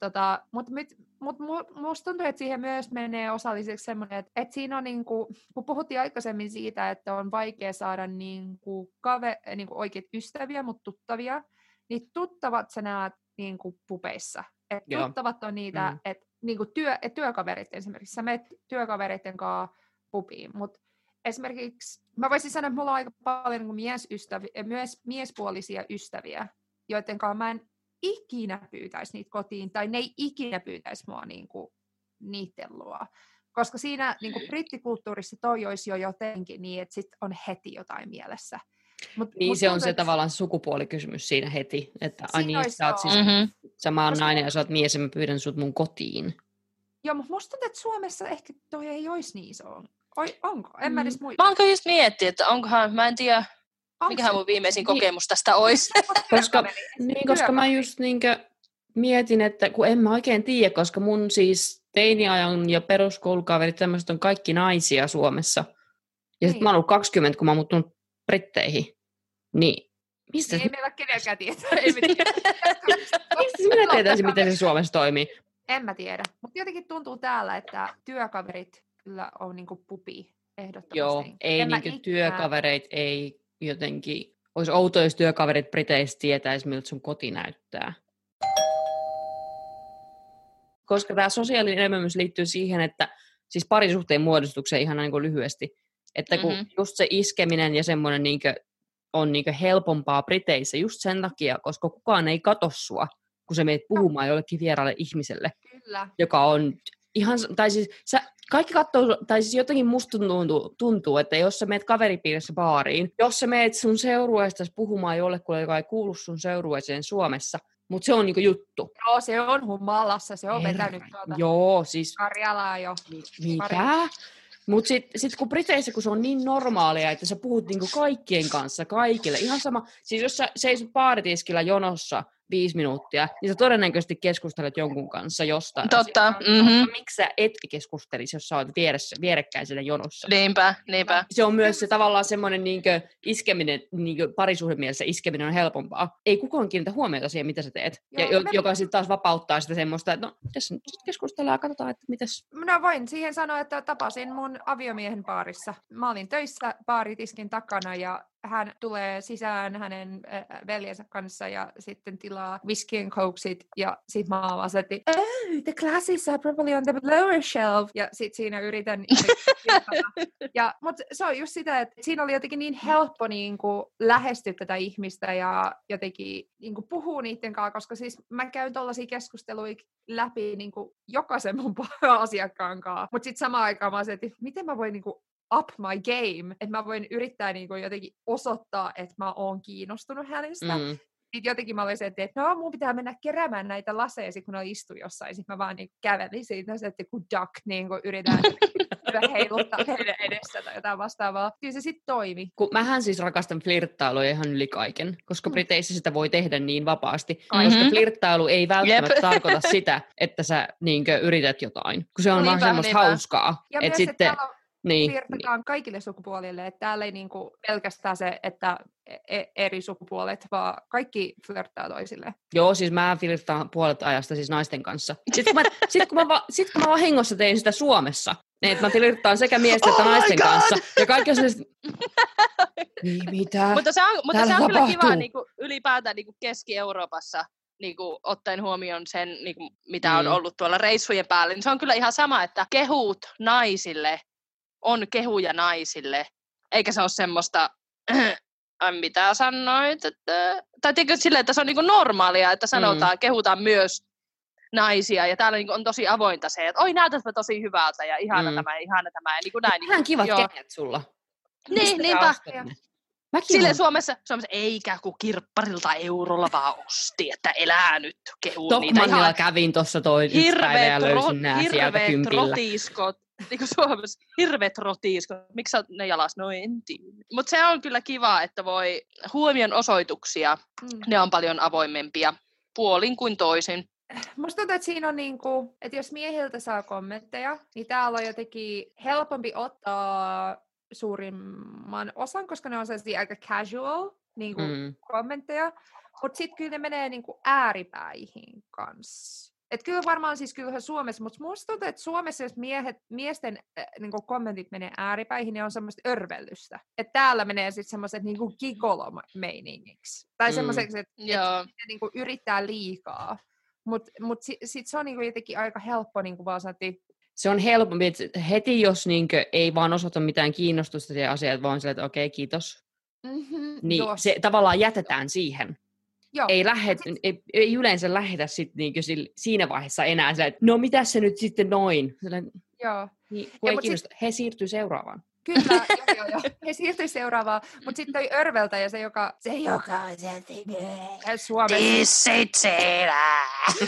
tota, Mutta mut, mut, musta tuntuu, että siihen myös menee osalliseksi semmoinen, että, että siinä on, niin kuin, kun puhuttiin aikaisemmin siitä, että on vaikea saada niin kuin, kave, niin kuin oikeat ystäviä, mutta tuttavia, niin tuttavat sä näet niin kuin pupeissa. Et tuttavat on niitä, mm. että niin kuin työ, et työkaverit esimerkiksi, sä menet työkavereiden kanssa pubiin, mutta esimerkiksi, mä voisin sanoa, että mulla on aika paljon niin miesystäviä, myös miespuolisia ystäviä, joiden kanssa mä en ikinä pyytäisi niitä kotiin, tai ne ei ikinä pyytäisi mua niin kuin, niiden luo. Koska siinä niin kuin brittikulttuurissa toi olisi jo jotenkin niin, että sit on heti jotain mielessä. Mut, niin mut se on se että... tavallaan sukupuolikysymys siinä heti, että ai niin, sä oot siis, mm-hmm. sä mä oon nainen ja sä oot mies ja mä pyydän sut mun kotiin. Joo, mutta musta tuntuu, että Suomessa ehkä toi ei olisi niin iso Oi, onko? En mä edes mm. muista. Mä alkoin just miettiä, että onkohan, mä en tiedä, Onko mikähän mun viimeisin niin. kokemus tästä olisi. koska, niin, koska mä just niinkö mietin, että kun en mä oikein tiedä, koska mun siis teiniajan ja peruskoulukaverit tämmöiset on kaikki naisia Suomessa. Ja sitten mä oon ollut 20, kun mä oon muuttunut Britteihin. Niin Mistä? Ei meillä kenenkään tietää. Mistä minä tietäisin, miten se Suomessa toimii? En mä tiedä. Mutta jotenkin tuntuu täällä, että työkaverit kyllä on niin pupi ehdottomasti. Joo, ei niin ikinä... työkavereit ei jotenkin, olisi outoa, jos työkaverit Briteissä tietäisi, miltä sun koti näyttää. Koska tämä sosiaalinen elämys liittyy siihen, että siis parisuhteen muodostukseen ihan niin kuin lyhyesti, että kun mm-hmm. just se iskeminen ja semmoinen niin on niin helpompaa Briteissä just sen takia, koska kukaan ei katso sua, kun sä meet puhumaan jollekin vieraalle ihmiselle, Kyllä. joka on ihan, tai siis sä, kaikki katsoo, tai siis jotenkin musta tuntuu, tuntuu, että jos sä meet kaveripiirissä baariin, jos sä meet sun seurueesta puhumaan jollekulle, joka ei kuulu sun seurueeseen Suomessa, mutta se on niinku juttu. Joo, se on humalassa, se on Her... vetänyt tuota Joo, siis... Karjalaa jo. Mitä? Mutta sitten sit kun Briteissä, kun se on niin normaalia, että sä puhut niinku kaikkien kanssa, kaikille, ihan sama, siis jos sä seisot baaritiskillä jonossa, viisi minuuttia, niin sä todennäköisesti keskustelet jonkun kanssa jostain. Totta, asiasta. mhm. Mutta miksi sä et keskustelisi, jos sä oot vieressä, vierekkäin siinä jonossa? Niinpä, niinpä. Se on myös se tavallaan semmoinen niinkö, iskeminen, niinkö parisuhdemielessä iskeminen on helpompaa. Ei kukaan kiinnitä huomiota siihen, mitä sä teet. Joo, ja, jo, me- joka sitten taas vapauttaa sitä semmoista, että no, tässä nyt keskustellaan ja katsotaan, että mitäs. No voin siihen sanoa, että tapasin mun aviomiehen baarissa. Mä olin töissä baaritiskin takana ja hän tulee sisään hänen veljensä kanssa ja sitten tilaa whisky and cokesit ja sit mä avasin, oh, the glasses are probably on the lower shelf. Ja sit siinä yritän ja, mutta se on just sitä, että siinä oli jotenkin niin helppo niin kuin, lähestyä tätä ihmistä ja jotenkin niin kuin, puhua niiden kanssa, koska siis mä käyn tuollaisia keskusteluja läpi niin kuin, jokaisen mun asiakkaan kanssa. Mutta sitten samaan aikaan mä olisin, että miten mä voin niin kuin, up my game, että mä voin yrittää niin kuin, jotenkin osoittaa, että mä oon kiinnostunut hänestä. Mm. Sitten jotenkin mä olin se, että no mun pitää mennä keräämään näitä laseja, sit kun ne istui jossain. Sitten mä vaan niin kävelin siitä, se, että kun duck, niin kuin yritän heiluttaa heidän edessä tai jotain vastaavaa. Kyllä se sitten toimi. Kun mähän siis rakastan flirttailua ihan yli kaiken, koska Mm. Briteissä sitä voi tehdä niin vapaasti. Mhm. Koska flirttailu ei välttämättä Jep. tarkoita sitä, että sä niinkö, yrität jotain. Kun se on vaan Niinpä, semmoista niinpä. hauskaa. Ja Et myös, sitten, että täällä on niin, flirtataan kaikille sukupuolille, että täällä ei niinku pelkästään se, että e- eri sukupuolet, vaan kaikki flirttaa toisille. Joo, siis mä flirttaan puolet ajasta siis naisten kanssa. Sitten kun mä, sit kun mä, va, sit kun mä vahingossa tein sitä Suomessa, niin että mä flirttaan sekä miesten että Oh my naisten God! kanssa. Ja kaikki on sellaiset, niin mitä? Mutta se on, mutta se on kyllä kiva niin kuin, ylipäätään niin kuin Keski-Euroopassa niin kuin, ottaen huomioon sen, niin kuin, mitä on Mm. ollut tuolla reissujen päällä. Niin se on kyllä ihan sama, että kehut naisille on kehuja naisille, eikä se ole semmoista, mitä sanoit, että... tai tiedätkö silleen, että se on niin kuin normaalia, että sanotaan, mm. kehutaan myös naisia, ja täällä niin kuin on tosi avointa se, että oi näytätpä tosi hyvältä, ja ihana Mm. tämä, ja ihana tämä, ja niin kuin näin. niin kuin- kivat joo. kengät sulla. Niin, niinpä. Mäkin Sille Suomessa, Suomessa eikä kun kirpparilta eurolla vaan osti, että elää nyt kehuu niitä ihan kävin tuossa toi ja hirveet, ro, löysin nää sieltä hirveet kympillä. rotiskot. Niin kuin Suomessa, hirveet rotiskot. Miksi sä oot ne jalas? No en tiedä. Mutta se on kyllä kiva, että voi huomion osoituksia, Mm. ne on paljon avoimempia puolin kuin toisin. Musta tuntuu, että siinä on niinku, että jos miehiltä saa kommentteja, niin täällä on jotenkin helpompi ottaa suurimman osan, koska ne on sellaisia aika casual niinku Mm. kommentteja, mutta sitten kyllä ne menee niinku ääripäihin kanssa. Et kyllä varmaan siis kyllähän Suomessa, mutta musta tuntuu, että Suomessa jos miehet, miesten äh, niinku kommentit menee ääripäihin, niin on semmoista örvellystä. Että täällä menee sitten semmoiset niinku gigolo-meiningiksi. Tai Mm. semmoiseksi, että Joo. ne niinku yrittää liikaa. Mutta mut si, sitten se on niinku jotenkin aika helppo niinku vaan että Se on helpompi, että heti jos niinkö ei vaan osoita mitään kiinnostusta siihen asiaan, vaan sille, että okei, kiitos. mm-hmm, Niin se tavallaan jätetään siihen. Joo. Ei, lähet, sit- ei, ei yleensä lähetä sit niinkö sil- siinä vaiheessa enää sille, että no mitä se nyt sitten noin? Silleen, joo. niin, kun Ja ei sit-. He siirtyy seuraavaan. Kyllä, joo, joo, joo. He siirtyi seuraavaan. Mutta sitten toi örveltäjä, se joka, se joka on sieltä Suomessa, Tissit siellä!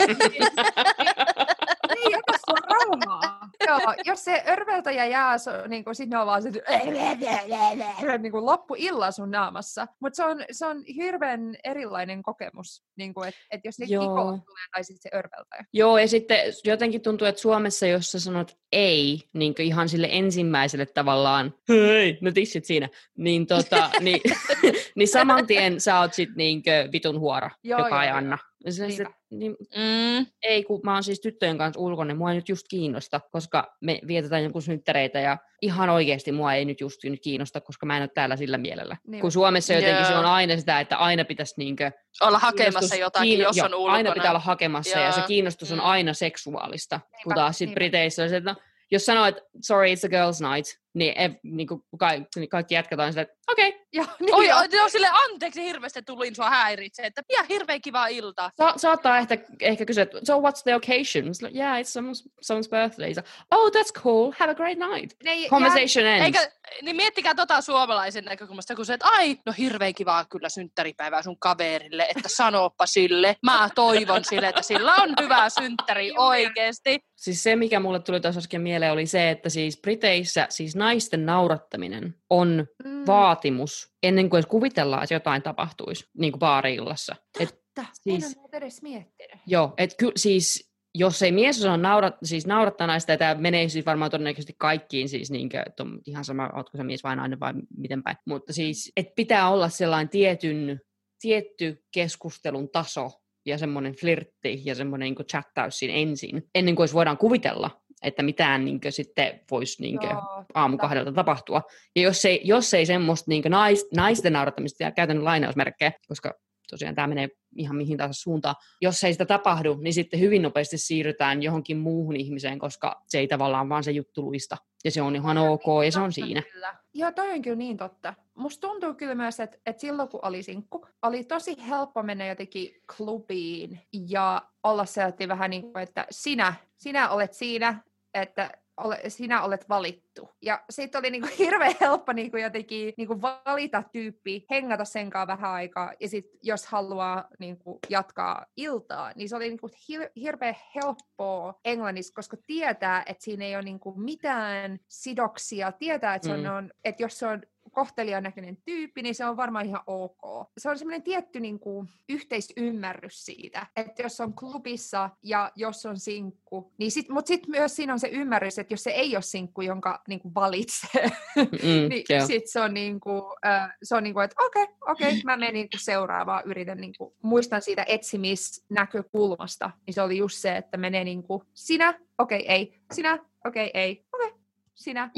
ei jätä Joo, jos se örveltäjä jää, so, niin kuin, sit ne on vaan se, niin kuin loppuilla sun naamassa. Mutta se on, se on hirveän erilainen kokemus, niin kuin, että et jos ne kikolat tulee tai sitten se örveltäjä. Joo, ja sitten jotenkin tuntuu, että Suomessa, jos sä sanot ei, niin ihan sille ensimmäiselle tavallaan, hei, no tissit siinä, niin, tota, niin, niin saman tien sä oot sit niinkö vitun huora, Joo, joka joo, ei joo. anna. Niinpä. niin, Mm. ei, kun mä oon siis tyttöjen kanssa ulkona, mua ei nyt just kiinnosta, koska me vietetään jonkun synttäreitä ja ihan oikeasti mua ei nyt just nyt kiinnosta, koska mä en ole täällä sillä mielellä. Niin. Kun Suomessa jotenkin se on Joo. aina sitä, että aina pitäisi niinkö Olla hakemassa jotakin, kiinno- jos joo, on ulkona. Aina pitää olla hakemassa ja se Joo. kiinnostus on Mm. aina seksuaalista. Kun Niinpä, taas sit niinpä. Briteissä on se, että no, jos sanoo, että sorry, it's a girls night, niin, ev, niin kuin kaikki, niin kaikki jatketaan sitä, että okei, okay, Joo, niin Oi, joo, sille anteeksi hirveästi tulin sua häiritse, että ihan hirveän kiva ilta. Sa- saattaa ehkä, ehkä kysyä, että so what's the occasion? Like, yeah, it's someone's, someone's birthday. So, oh, that's cool, have a great night. Ne Conversation ends. Eikä, niin miettikää tota suomalaisen näkökulmasta, kun se, että ai, no hirveän kivaa kyllä synttäripäivää sun kaverille, että sanoppa sille. Mä toivon sille, että sillä on hyvä synttäri oikeesti. Siis se, mikä mulle tuli tuossa mieleen, oli se, että siis Briteissä siis naisten naurattaminen on Mm. vaatimus ennen kuin edes kuvitellaan, että jotain tapahtuisi, niin kuin baari-illassa. Et totta. Siis- En ole edes miettinyt. Joo, että kyllä siis jos ei mies osaa naurat, siis naurattaa naista, ja tämä menee siis varmaan todennäköisesti kaikkiin, siis niinkö, että on ihan sama, ootko sä mies vai nainen vai miten päin. Mutta siis, että pitää olla sellainen tietyn, tietty keskustelun taso ja semmoinen flirtti ja semmoinen niin chattaus siinä ensin, ennen kuin voidaan kuvitella, että mitään niin sitten voisi niin Joo, aamu totta. kahdelta tapahtua. Ja jos ei, jos ei semmoista niin nais, naisten naurattamista, ja käytän lainausmerkkejä, koska tosiaan tämä menee ihan mihin tahansa suuntaan, jos ei sitä tapahdu, niin sitten hyvin nopeasti siirrytään johonkin muuhun ihmiseen, koska se ei tavallaan vaan se juttu luista. Ja se on ihan ok, ja se on siinä. Kyllä. Joo, toi on kyllä niin totta. Musta tuntuu kyllä myös, että, että silloin kun oli sinkku, oli tosi helppo mennä jotenkin klubiin ja olla sellainen vähän niin kuin, että sinä, sinä olet siinä, että ole, sinä olet valittu. Ja sitten oli niinku hirveän helppo niinku jotenkin niinku valita tyyppi, hengata sen kanssa vähän aikaa, ja sitten jos haluaa niinku jatkaa iltaa, niin se oli niinku hir- hirveän helppoa englannissa, koska tietää, että siinä ei ole niinku mitään sidoksia, tietää, että, se on, Mm. on, että jos se on kohtelijan näköinen tyyppi, niin se on varmaan ihan ok. Se on semmoinen tietty niin kuin, yhteisymmärrys siitä, että jos on klubissa ja jos on sinkku, niin sit, mutta sitten myös siinä on se ymmärrys, että jos se ei ole sinkku, jonka niin kuin valitsee, Mm, niin joo. sitten se on niin kuin, äh, se on niin kuin, että okei, okay, okei, okay, mä menen niin kuin seuraavaan, yritän niin kuin, muistan siitä etsimisnäkökulmasta, niin se oli just se, että menee niin kuin, sinä, okei, okay, ei, sinä, okei, okay, ei, okei, okay, sinä,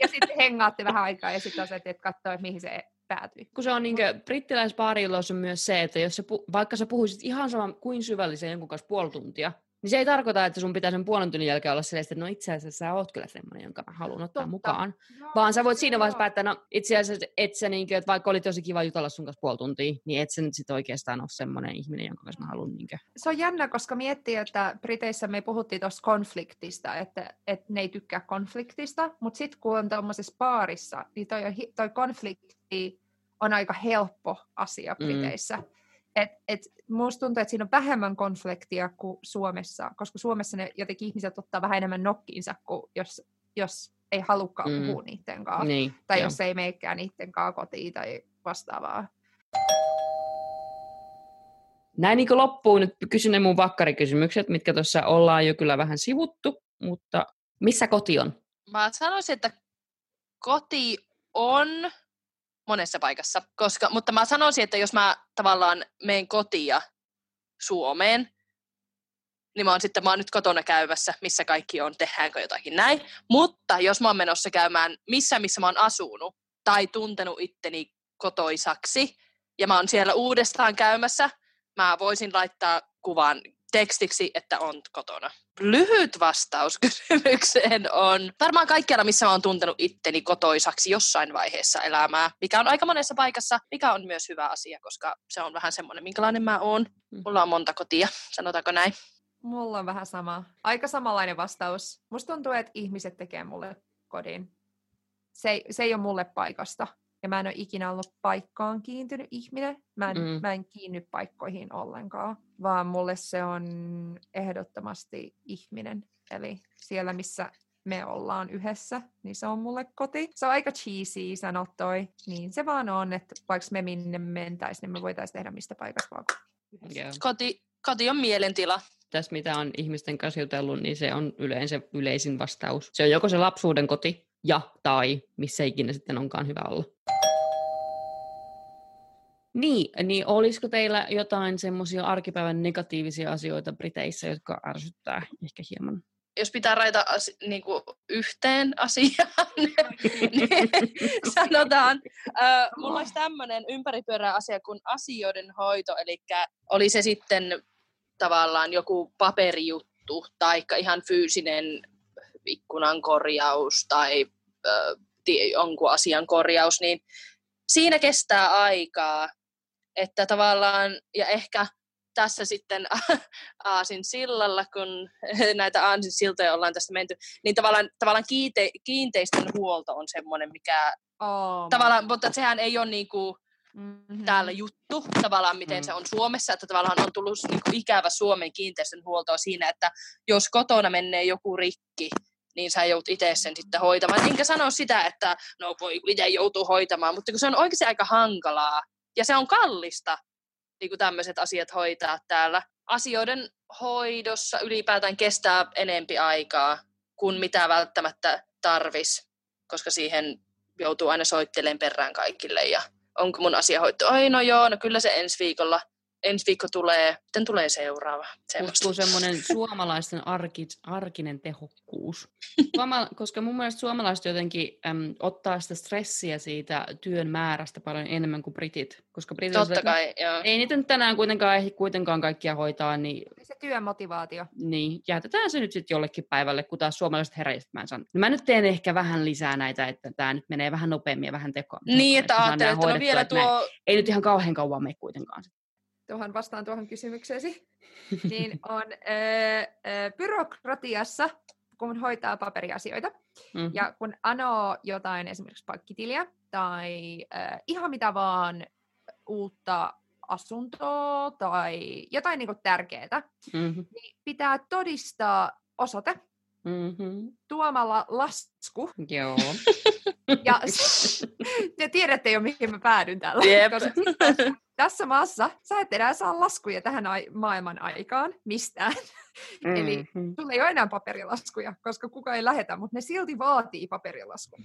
ja sitten, hengaatte vähän aikaa ja sitten asetet, että että mihin se päätyy. Kun se on niin brittiläispaarilos on myös se, että jos pu- vaikka sä puhuisit ihan sama kuin syvällisen jonkun kanssa puoli tuntia, niin se ei tarkoita, että sun pitää sen puolen tunnin jälkeen olla sellaista, että no itse asiassa sä oot kyllä semmoinen, jonka mä haluan ottaa Totta. mukaan. Joo, Vaan sä voit siinä vaiheessa päättää, no itse asiassa, et sä niinkö, että vaikka oli tosi kiva jutella sun kanssa puoli tuntia, niin et sä nyt sit oikeastaan ole semmoinen ihminen, jonka kanssa mä haluan niinkö. Se on jännä, koska miettii, että Briteissä me puhuttiin tuosta konfliktista, että, että ne ei tykkää konfliktista, mutta sitten kun on tuommoisessa baarissa, niin toi, toi konflikti on aika helppo asia Mm. Et, et musta tuntuu, että siinä on vähemmän konfliktia kuin Suomessa, koska Suomessa ne jotenkin ihmiset ottaa vähän enemmän nokkiinsa, kuin jos, jos ei halukkaan Mm. puhua niiden kanssa. Niin, Tai joo. jos ei meikään niiden kanssa kotiin tai vastaavaa. Näin niin loppuun nyt kysyn ne mun vakkarikysymykset, mitkä tuossa ollaan jo kyllä vähän sivuttu, mutta missä koti on? Mä sanoisin, että koti on monessa paikassa, koska, mutta mä sanoisin, että jos mä tavallaan menen kotia Suomeen, niin mä oon sitten, mä oon nyt kotona käymässä, missä kaikki on, tehdäänkö jotakin näin. Mutta jos mä oon menossa käymään missä, missä mä oon asunut tai tuntenut itteni kotoisaksi, ja mä oon siellä uudestaan käymässä, mä voisin laittaa kuvan tekstiksi, että on kotona. Lyhyt vastaus kysymykseen on varmaan kaikkialla, missä mä oon tuntenut itteni kotoisaksi jossain vaiheessa elämää, mikä on aika monessa paikassa, mikä on myös hyvä asia, koska se on vähän semmoinen, minkälainen mä oon. Mm. Mulla on monta kotia, sanotaanko näin. Mulla on vähän sama. Aika samanlainen vastaus. Musta tuntuu, että ihmiset tekee mulle kodin. Se ei, se ei ole mulle paikasta. Ja mä en ole ikinä ollut paikkaan kiintynyt ihminen. Mä en, Mm. mä en kiinny paikkoihin ollenkaan. Vaan mulle se on ehdottomasti ihminen. Eli siellä, missä me ollaan yhdessä, niin se on mulle koti. Se on aika cheesy sanot toi. Niin se vaan on, että vaikka me minne mentäisiin, niin me voitaisiin tehdä mistä paikasta vaan. Joo. Koti, koti on mielentila. Tässä mitä on ihmisten kanssa jutellut, niin se on yleensä yleisin vastaus. Se on joko se lapsuuden koti ja tai missä ikinä sitten onkaan hyvä olla. Niin, niin olisiko teillä jotain semmoisia arkipäivän negatiivisia asioita Briteissä, jotka ärsyttää ehkä hieman? jos pitää rajata asi- niinku yhteen asiaan, niin sanotaan, äh, mulla olisi tämmöinen ympäripyörä asia kuin asioiden hoito, eli oli se sitten tavallaan joku paperijuttu tai ihan fyysinen ikkunan korjaus tai jonkun asian korjaus, niin siinä kestää aikaa, että tavallaan, ja ehkä tässä sitten Aasin sillalla, kun näitä Aasin siltoja ollaan tästä menty, niin tavallaan, tavallaan kiinte, kiinteistön huolto on semmoinen, mikä Oh, tavallaan, mutta sehän ei ole niinku mm-hmm. täällä juttu, tavallaan miten Mm. se on Suomessa, että tavallaan on tullut niinku ikävä Suomen kiinteistön huoltoa siinä, että jos kotona menee joku rikki, niin sä joudut itse sen sitten hoitamaan. Enkä sano sitä, että no voi itse joutuu hoitamaan, mutta kun se on oikeasti aika hankalaa ja se on kallista, niin kuin tämmöiset asiat hoitaa täällä. Asioiden hoidossa ylipäätään kestää enempi aikaa kuin mitä välttämättä tarvis, koska siihen joutuu aina soittelemaan perään kaikille ja onko mun asia hoittu? Ai no joo, no kyllä se ensi viikolla ensi viikko tulee, sitten tulee seuraava. Puuttuu semmoinen suomalaisten arki, arkinen tehokkuus. Suoma, koska mun mielestä suomalaiset jotenkin äm, ottaa sitä stressiä siitä työn määrästä paljon enemmän kuin britit. Koska britit Totta kai, joo. Ei niitä nyt tänään kuitenkaan ehdi kuitenkaan kaikkia hoitaa, niin... Se työmotivaatio. Niin, jätetään se nyt sitten jollekin päivälle, kun taas suomalaiset heräiset mä en sano. Mä nyt teen ehkä vähän lisää näitä, että tämä nyt menee vähän nopeammin ja vähän tekoa. Niin, että ajattelee, että no vielä tuo... Näin. Ei nyt ihan kauhean kauan mene kuitenkaan tuohon vastaan tuohon kysymykseesi, niin on ö, ö, byrokratiassa, kun hoitaa paperiasioita, mm-hmm. ja kun anoo jotain esimerkiksi pankkitiliä tai ö, ihan mitä vaan uutta asuntoa tai jotain niin tärkeää, mm-hmm. niin pitää todistaa osoite mm-hmm. tuomalla lasku. Joo. Ja te tiedätte jo, mihin mä päädyn tällä. Yep. Koska tässä maassa sä et enää saa laskuja tähän ai- maailman aikaan mistään. Mm-hmm. Eli sulla ei ole enää paperilaskuja, koska kuka ei lähetä, mutta ne silti vaatii paperilaskun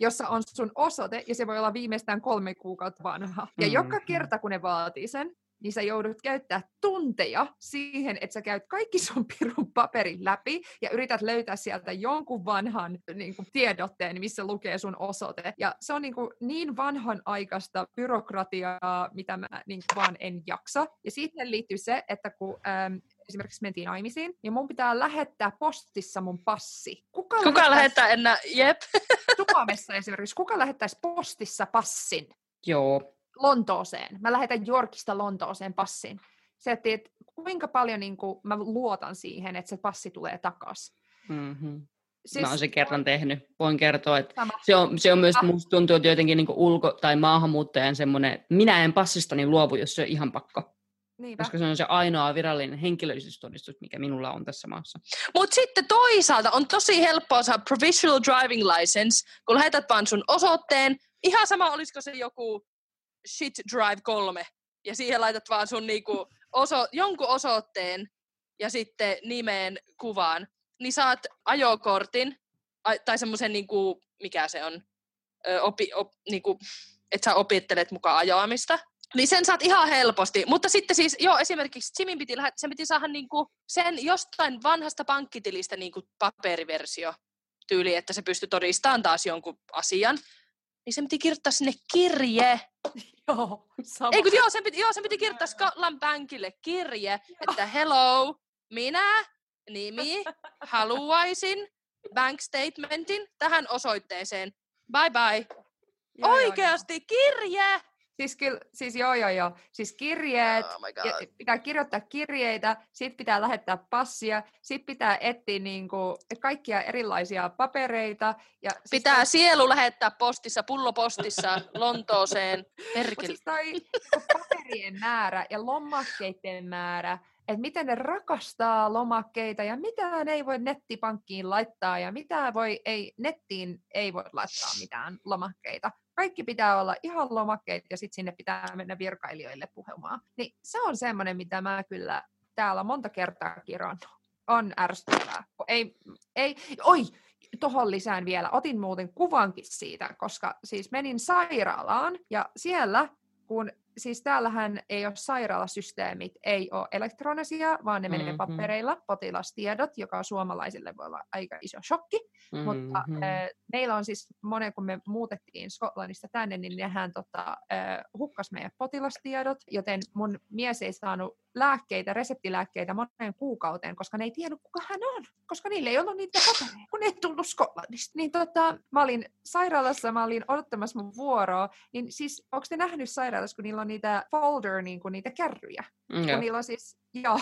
jossa on sun osoite, ja se voi olla viimeistään kolme kuukautta vanha. Ja mm-hmm. joka kerta, kun ne vaatii sen, niin sä joudut käyttää tunteja siihen, että sä käyt kaikki sun pirun paperin läpi ja yrität löytää sieltä jonkun vanhan niin kuin, tiedotteen, missä lukee sun osoite. Ja se on niin, kuin, niin vanhan aikaista byrokratiaa, mitä mä niin kuin, vaan en jaksa. Ja siihen liittyy se, että kun äm, esimerkiksi mentiin naimisiin, niin mun pitää lähettää postissa mun passi. Kuka, kuka lähettää enää, jep. Suomessa esimerkiksi, kuka lähettäisi postissa passin? Joo. Lontooseen. Mä lähetän Yorkista Lontooseen passin. Se, että et, kuinka paljon niin kuin, mä luotan siihen, että se passi tulee takaisin. Mm-hmm. Siis, mä oon sen kerran tehnyt. Voin kertoa, että se on, se on myös, ah. musta tuntuu, että jotenkin niin ulko- tai maahanmuuttajan semmoinen, minä en passistani luovu, jos se on ihan pakko. Niinpä. Koska se on se ainoa virallinen henkilöllisyystodistus, mikä minulla on tässä maassa. Mutta sitten toisaalta on tosi helppoa saada provisional driving license, kun lähetät vaan sun osoitteen. Ihan sama, olisiko se joku Shit Drive 3, ja siihen laitat vaan sun niinku oso, jonkun osoitteen ja sitten nimeen kuvaan, niin saat ajokortin, tai semmoisen, niinku, mikä se on, opi, op, niinku, että sä opittelet mukaan ajoamista, niin sen saat ihan helposti. Mutta sitten siis, joo, esimerkiksi Jimin piti, sen piti saada niinku sen jostain vanhasta pankkitilistä niinku paperiversio tyyli, että se pystyi todistamaan taas jonkun asian niin se piti kirjoittaa sinne kirje. joo, sama. Ei kun joo, sen piti, joo, sen piti kirjoittaa Scotland Bankille kirje, että hello, minä, nimi, haluaisin bank statementin tähän osoitteeseen. Bye bye. Joo, Oikeasti, joo, joo. kirje! Siis, kyllä, siis joo, joo, joo. Siis kirjeet, oh ja pitää kirjoittaa kirjeitä, sit pitää lähettää passia, sit pitää etsiä niinku kaikkia erilaisia papereita. Ja siis pitää siis sielu lähettää postissa, pullopostissa Lontooseen. Siis toi niinku paperien määrä ja lomakkeiden määrä, että miten ne rakastaa lomakkeita ja mitä ei voi nettipankkiin laittaa ja mitä voi, ei, nettiin ei voi laittaa mitään lomakkeita kaikki pitää olla ihan lomakkeet ja sitten sinne pitää mennä virkailijoille puhumaan. Niin se on semmoinen, mitä mä kyllä täällä monta kertaa kirjannut. On ärsyttävää. Ei, ei, oi, tuohon lisään vielä. Otin muuten kuvankin siitä, koska siis menin sairaalaan ja siellä kun siis täällähän ei ole sairaalasysteemit, ei ole elektronisia, vaan ne mm-hmm. menee papereilla, potilastiedot, joka suomalaisille voi olla aika iso shokki. Mm-hmm. Mutta äh, meillä on siis monen, kun me muutettiin Skotlannista tänne, niin nehän tota, äh, hukkas meidän potilastiedot, joten mun mies ei saanut lääkkeitä, reseptilääkkeitä moneen kuukauteen, koska ne ei tiennyt, kuka hän on, koska niillä ei ollut niitä papereja, kun ne ei tullut Skotlannista. Niin tota, mä olin sairaalassa, mä olin odottamassa mun vuoroa, niin siis, onko te nähnyt sairaalassa, kun niillä on niitä folder, niin kuin niitä kärryjä? Mm, kun niillä on siis, joo,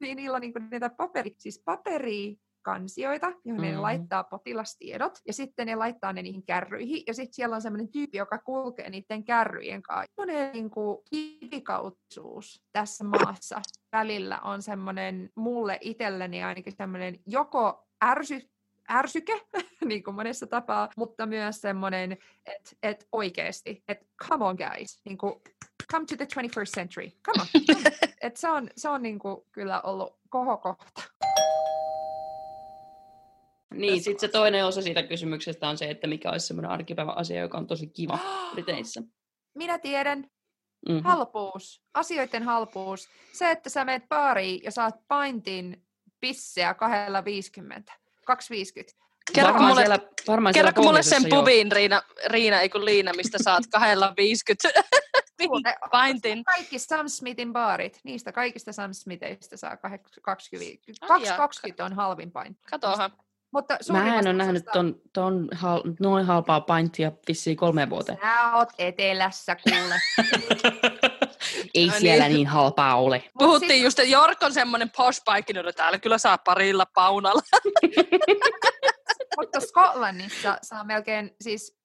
niin niillä on niin kuin niitä paperi, siis paperi, kansioita, joihin mm-hmm. ne laittaa potilastiedot, ja sitten ne laittaa ne niihin kärryihin, ja sitten siellä on semmoinen tyyppi, joka kulkee niiden kärryjen kanssa. Semmoinen niin kivikautsuus tässä maassa välillä on semmoinen, mulle itselleni ainakin semmoinen joko ärsy, ärsyke, niin kuin monessa tapaa, mutta myös semmoinen, että et oikeasti, että come on guys, niin kuin, come to the 21st century. Come on. Et se on, se on niinku kyllä ollut kohokohta. Niin, sitten se toinen osa siitä kysymyksestä on se, että mikä olisi semmoinen arkipäivän asia, joka on tosi kiva Briteissä. Minä tiedän, Mm-hmm. halpuus, asioiden halpuus. Se, että sä meet baariin ja saat paintin pisseä kahdella 50, 250. Kerro mulle- siellä, varmaan siellä Kerro mulle sen jo. pubin, Riina, Riina ei kun Liina, mista saat kahdella 50 Kuule, paintin. Kaikki Sam Smithin baarit, niistä kaikista Sam Smithistä saa kahek- 20. Ai 220 on halvin painti. Katohan. Mutta Mä en ole nähnyt ton, ton hal, noin halpaa painttia vissiin kolmeen vuoteen. Sä oot etelässä, kuule. Ei No siellä niin. niin halpaa ole. Puhuttiin sit- just, että Jork on semmoinen posh paikki, niin täällä kyllä saa parilla paunalla. Mutta Skotlannissa saa melkein, siis,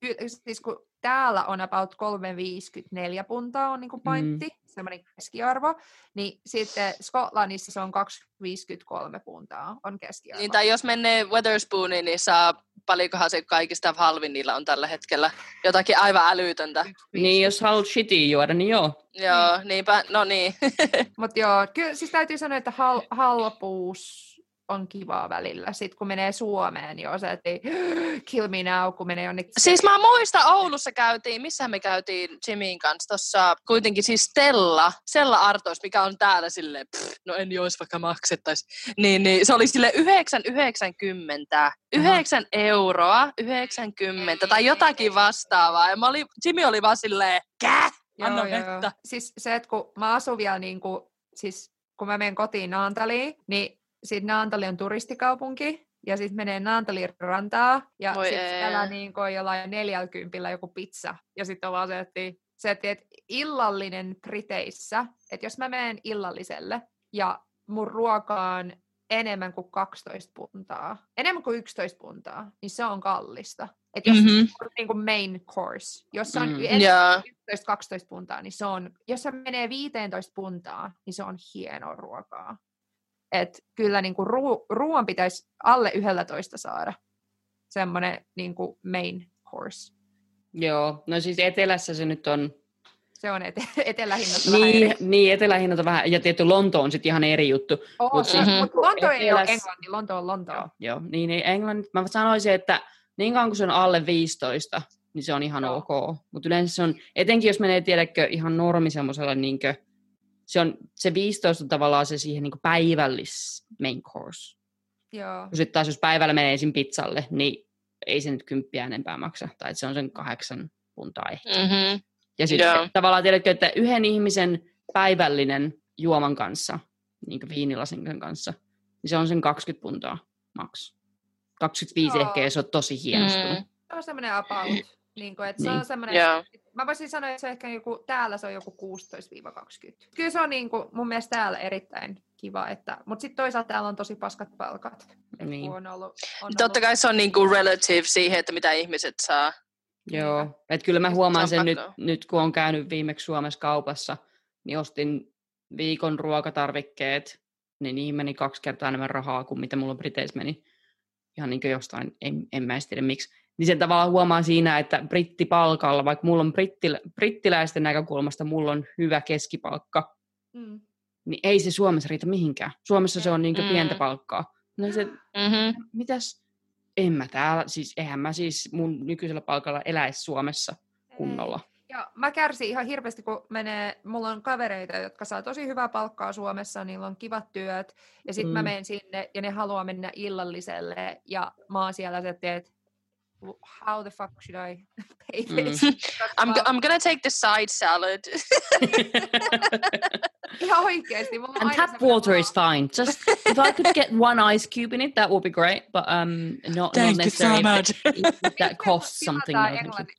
siis kun täällä on about 354 puntaa on niin paintti, mm. semmoinen keskiarvo, niin sitten Skotlannissa se on 253 puntaa on keskiarvo. Niin, tai jos menee Weatherspooniin, niin saa paljonkohan se kaikista halvin niillä on tällä hetkellä. Jotakin aivan älytöntä. Niin, jos haluat shitia juoda, niin joo. Joo, niinpä, no niin. Mutta joo, kyllä siis täytyy sanoa, että hal- halpuus on kivaa välillä. Sitten kun menee Suomeen, niin on se, että ei, kill me now, kun menee jonnekin. Siis mä muistan, Oulussa käytiin, missä me käytiin Jimin kanssa, tuossa kuitenkin siis Stella, Stella Artos, mikä on täällä silleen, pff, no en jos vaikka maksettaisi. Niin, niin se oli sille 9,90, 9 euroa, 90 tai jotakin vastaavaa. Ja mä oli, Jimmy oli vaan silleen, kä? Anna vettä. Siis se, että kun mä asun vielä niin kuin, siis kun mä menen kotiin Naantaliin, niin sitten Naantali on turistikaupunki, ja sitten menee Naantalin rantaa, ja sitten siellä niin jollain 40 joku pizza, ja sitten on vaan se, että, se, että illallinen Briteissä, että jos mä menen illalliselle, ja mun ruoka on enemmän kuin 12 puntaa, enemmän kuin 11 puntaa, niin se on kallista. Että jos Mm-hmm. on niin kuin main course, jos se on Mm. enemmän Joo. 11-12 puntaa, niin se on, jos se menee 15 puntaa, niin se on hienoa ruokaa. Et kyllä niin kuin ruu, ruoan pitäisi alle 11 saada semmoinen niin kuin main course. Joo, no siis etelässä se nyt on, Se on ete, etelähinnassa vähän niin, eri. niin etelähinnat on vähän, ja tietty Lonto on sitten ihan eri juttu. Oh, mut se, siis- mut Lonto ei ole Etelässä- Englanti, Lonto on Lontoa. Joo, joo. Niin, niin Englannin, mä sanoisin, että niin kauan kuin se on alle 15, niin se on ihan Joo. ok. Mutta yleensä se on, etenkin jos menee, tiedätkö, ihan normi semmoisella, niinkö, se, on, se 15 on tavallaan se siihen niin päivällis main course. Joo. Sitten taas jos päivällä menee ensin pizzalle, niin ei se nyt kymppiä enempää maksa. Tai se on sen kahdeksan puntaa ehkä. Mm-hmm. Ja sitten Joo. tavallaan tiedätkö, että yhden ihmisen päivällinen juoman kanssa, niin kuin viinilasin kanssa, niin se on sen 20 puntaa maks. 25 Joo. ehkä, jos on tosi hienostunut. Mm. Se on semmoinen about. Niin kuin, että se Niin. on semmoinen, Joo. mä voisin sanoa, että se ehkä joku, täällä se on joku 16-20. Kyllä se on niin kuin, mun mielestä täällä erittäin kiva, että, mutta sitten toisaalta täällä on tosi paskat palkat. Niin. On ollut, on Totta ollut, kai se on niinku relative siihen, että mitä ihmiset saa. Joo, että kyllä mä huomaan se on sen nyt, nyt, kun on käynyt viimeksi Suomessa kaupassa, niin ostin viikon ruokatarvikkeet, niin niihin meni kaksi kertaa enemmän rahaa kuin mitä mulla Briteissä meni. Ihan niin kuin jostain, en, en mä edes tiedä miksi. Niin sen tavallaan huomaa siinä, että brittipalkalla, vaikka mulla on brittil, brittiläisten näkökulmasta, mulla on hyvä keskipalkka, mm. niin ei se Suomessa riitä mihinkään. Suomessa se on niin Mm. pientä palkkaa. No se, Mm-hmm. mitäs, en mä täällä, siis eihän mä siis mun nykyisellä palkalla eläisi Suomessa kunnolla. Ja mä kärsin ihan hirveästi, kun menee, mulla on kavereita, jotka saa tosi hyvää palkkaa Suomessa, niillä on kivat työt, ja sitten mm. mä menen sinne, ja ne haluaa mennä illalliselle, ja mä oon siellä että how the fuck should I pay Mm. this? I'm, go- I'm gonna take the side salad. Oikeesti. Mulla on And tap water is fine. Just if I could get one ice cube in it, that would be great. But um, not, not necessarily if, it- if that costs something.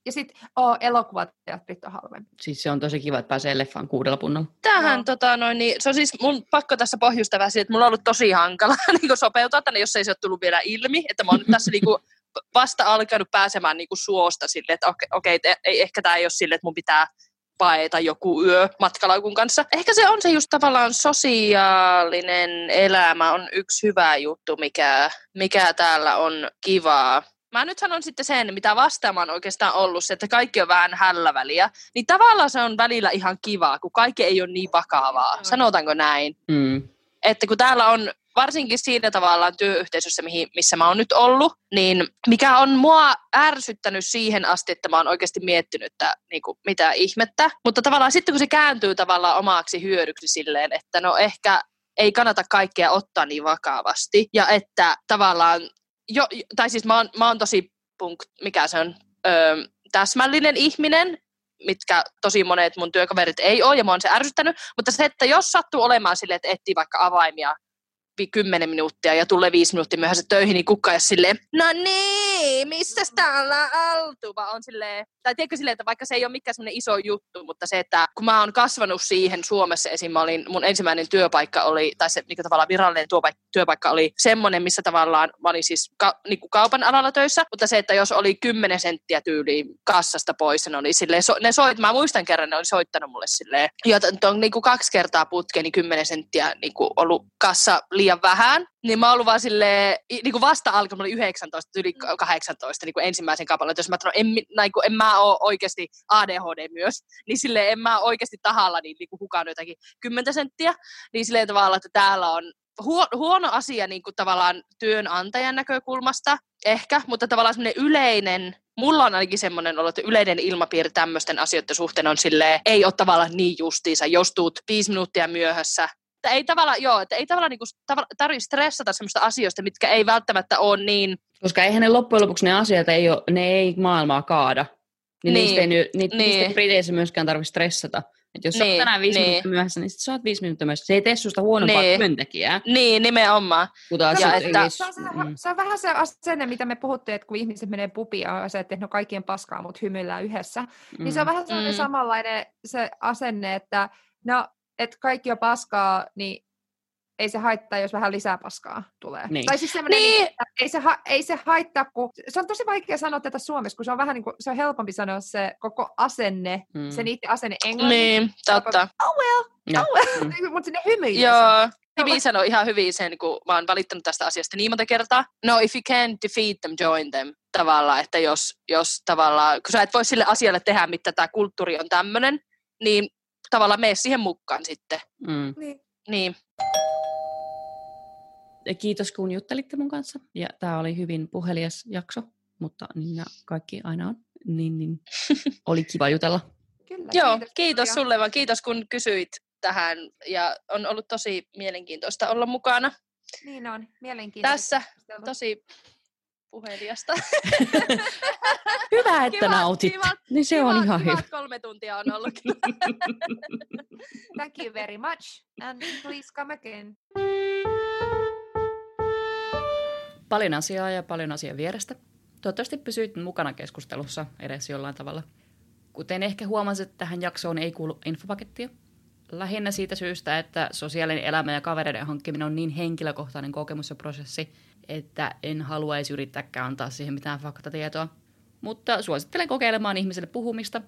Ja sitten oh, elokuvateatterit on halvempi. Siis se on tosi kiva, että pääsee leffaan kuudella punnalla. Tähän, Joo. tota, noin, niin, se on siis mun pakko tässä pohjusta vähän siitä, että mulla on ollut tosi hankala niin sopeutua tänne, jos ei se ole tullut vielä ilmi. Että mä oon nyt tässä niin kuin, vasta alkanut pääsemään niin kuin, suosta silleen, että okei, te- ei, ehkä tämä ei ole silleen, että mun pitää paeta joku yö matkalaukun kanssa. Ehkä se on se just tavallaan sosiaalinen elämä on yksi hyvä juttu, mikä, mikä täällä on kivaa. mä nyt sanon sitten sen, mitä vastaamaan oikeastaan ollut, se, että kaikki on vähän hälläväliä. Niin tavallaan se on välillä ihan kivaa, kun kaikki ei ole niin vakavaa. Sanotaanko näin? Mm. Että kun täällä on varsinkin siinä tavallaan työyhteisössä, mihin, missä mä oon nyt ollut, niin mikä on mua ärsyttänyt siihen asti, että mä oon oikeasti miettinyt, että niin kuin, mitä ihmettä. Mutta tavallaan sitten kun se kääntyy tavallaan omaksi hyödyksi silleen, että no ehkä ei kannata kaikkea ottaa niin vakavasti. Ja että tavallaan, jo, tai siis mä oon, mä oon tosi punk, mikä se on, öö, täsmällinen ihminen, mitkä tosi monet mun työkaverit ei ole, ja mä oon se ärsyttänyt. Mutta se, että jos sattuu olemaan silleen, että etsii vaikka avaimia kymmenen minuuttia ja tulee viisi minuuttia myöhässä töihin, niin kukka silleen, no niin, missä täällä oltu? Vaan on silleen, tai tiedätkö silleen, että vaikka se ei ole mikään semmoinen iso juttu, mutta se, että kun mä oon kasvanut siihen Suomessa esim. Olin, mun ensimmäinen työpaikka oli, tai se niin tavallaan virallinen työpaikka, oli semmoinen, missä tavallaan mä olin siis ka, niin kuin kaupan alalla töissä, mutta se, että jos oli kymmenen senttiä tyyliin kassasta pois, ne oli silleen, so, ne soit, mä muistan kerran, ne oli soittanut mulle silleen, ja on niin kuin kaksi kertaa putkeen, niin kymmenen senttiä niin kuin ollut kassa liian vähän, niin mä oon ollut vaan silleen, niin kuin vasta alkoi, mä olin 19, yli 18 niin kuin ensimmäisen kappaleen, jos mä sanon, en, niin kuin, en mä ole oikeasti ADHD myös, niin silleen en mä oikeasti tahalla niin, niin kuin hukannut jotakin 10 senttiä, niin silleen tavalla, että täällä on huono asia niin kuin tavallaan työnantajan näkökulmasta ehkä, mutta tavallaan semmoinen yleinen, mulla on ainakin semmoinen ollut, että yleinen ilmapiiri tämmöisten asioiden suhteen on silleen, ei ole tavallaan niin justiinsa, jos tuut viisi minuuttia myöhässä, että ei tavallaan, joo, että ei tavallaan niinku tarvitse stressata semmoista asioista, mitkä ei välttämättä ole niin... Koska eihän ne loppujen lopuksi ne asiat, ei ole, ne ei maailmaa kaada. Niin, niin. Niistä ei, niitä, niin. niistä Briteissä myöskään tarvitse stressata. Et jos niin, olet tänään viisi niin. minuuttia myöhässä, niin sä oot viisi minuuttia myöhässä. Se ei tee susta huonompaa niin. työntekijää. Niin, nimenomaan. Ja että... se, on se, mm. se on vähän se asenne, mitä me puhuttiin, että kun ihmiset menee pubiin ja se, että no kaikkien paskaa, mutta hymyillään yhdessä. Mm. Niin se on vähän sellainen mm. samanlainen se asenne, että no, että kaikki on paskaa, niin ei se haittaa, jos vähän lisää paskaa tulee. Niin. Tai siis semmoinen, niin. että ei se, ha- ei se haittaa, kun se on tosi vaikea sanoa tätä suomessa, kun se on vähän niin kuin, se on helpompi sanoa se koko asenne, mm. se niiden asenne englanniksi. Niin, totta. Oh well, oh well, mm. mutta sinne hymyilee. Joo. Tivi sanoi ihan hyvin sen, kun mä oon valittanut tästä asiasta niin monta kertaa. No, if you can't defeat them, join them. Tavallaan, että jos, jos tavallaan, kun sä et voi sille asialle tehdä, mitä tämä kulttuuri on tämmöinen, niin tavallaan mene siihen mukaan sitten. Mm. Niin. niin. Kiitos kun juttelitte mun kanssa. Ja tämä oli hyvin puhelias jakso, mutta niin ja kaikki aina on. Niin, niin oli kiva jutella. Kyllä, Joo, kiitos, kiitos sulle vaan. Kiitos kun kysyit tähän ja on ollut tosi mielenkiintoista olla mukana. Niin on, mielenkiintoista. Tässä tosi puhelijasta. hyvä, että kiva, nautit. Kiva, niin se kiva, on ihan hyvä. kolme tuntia on ollut. Thank you very much. And please come again. Paljon asiaa ja paljon asian vierestä. Toivottavasti pysyit mukana keskustelussa edes jollain tavalla. Kuten ehkä huomasit, tähän jaksoon ei kuulu infopakettia. Lähinnä siitä syystä, että sosiaalinen elämä ja kavereiden hankkiminen on niin henkilökohtainen kokemus ja prosessi, että en haluaisi yrittääkään antaa siihen mitään faktatietoa. Mutta suosittelen kokeilemaan ihmiselle puhumista.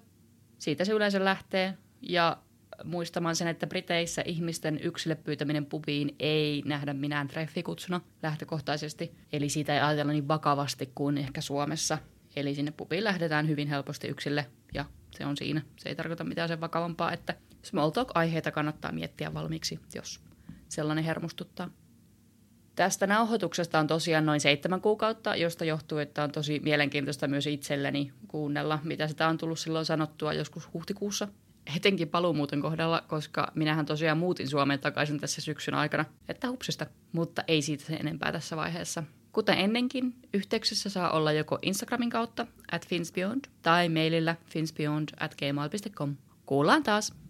Siitä se yleensä lähtee. Ja muistamaan sen, että Briteissä ihmisten yksilö pyytäminen pubiin ei nähdä minään treffikutsuna lähtökohtaisesti. Eli siitä ei ajatella niin vakavasti kuin ehkä Suomessa. Eli sinne pubiin lähdetään hyvin helposti yksille ja se on siinä. Se ei tarkoita mitään sen vakavampaa, että small talk-aiheita kannattaa miettiä valmiiksi, jos sellainen hermostuttaa. Tästä nauhoituksesta on tosiaan noin seitsemän kuukautta, josta johtuu, että on tosi mielenkiintoista myös itselleni kuunnella, mitä sitä on tullut silloin sanottua joskus huhtikuussa. Etenkin paluumuuton kohdalla, koska minähän tosiaan muutin Suomeen takaisin tässä syksyn aikana, että hupsista, mutta ei siitä sen enempää tässä vaiheessa. Kuten ennenkin, yhteyksissä saa olla joko Instagramin kautta at finsbeyond tai mailillä finsbeyond at gmail.com. Kuullaan taas!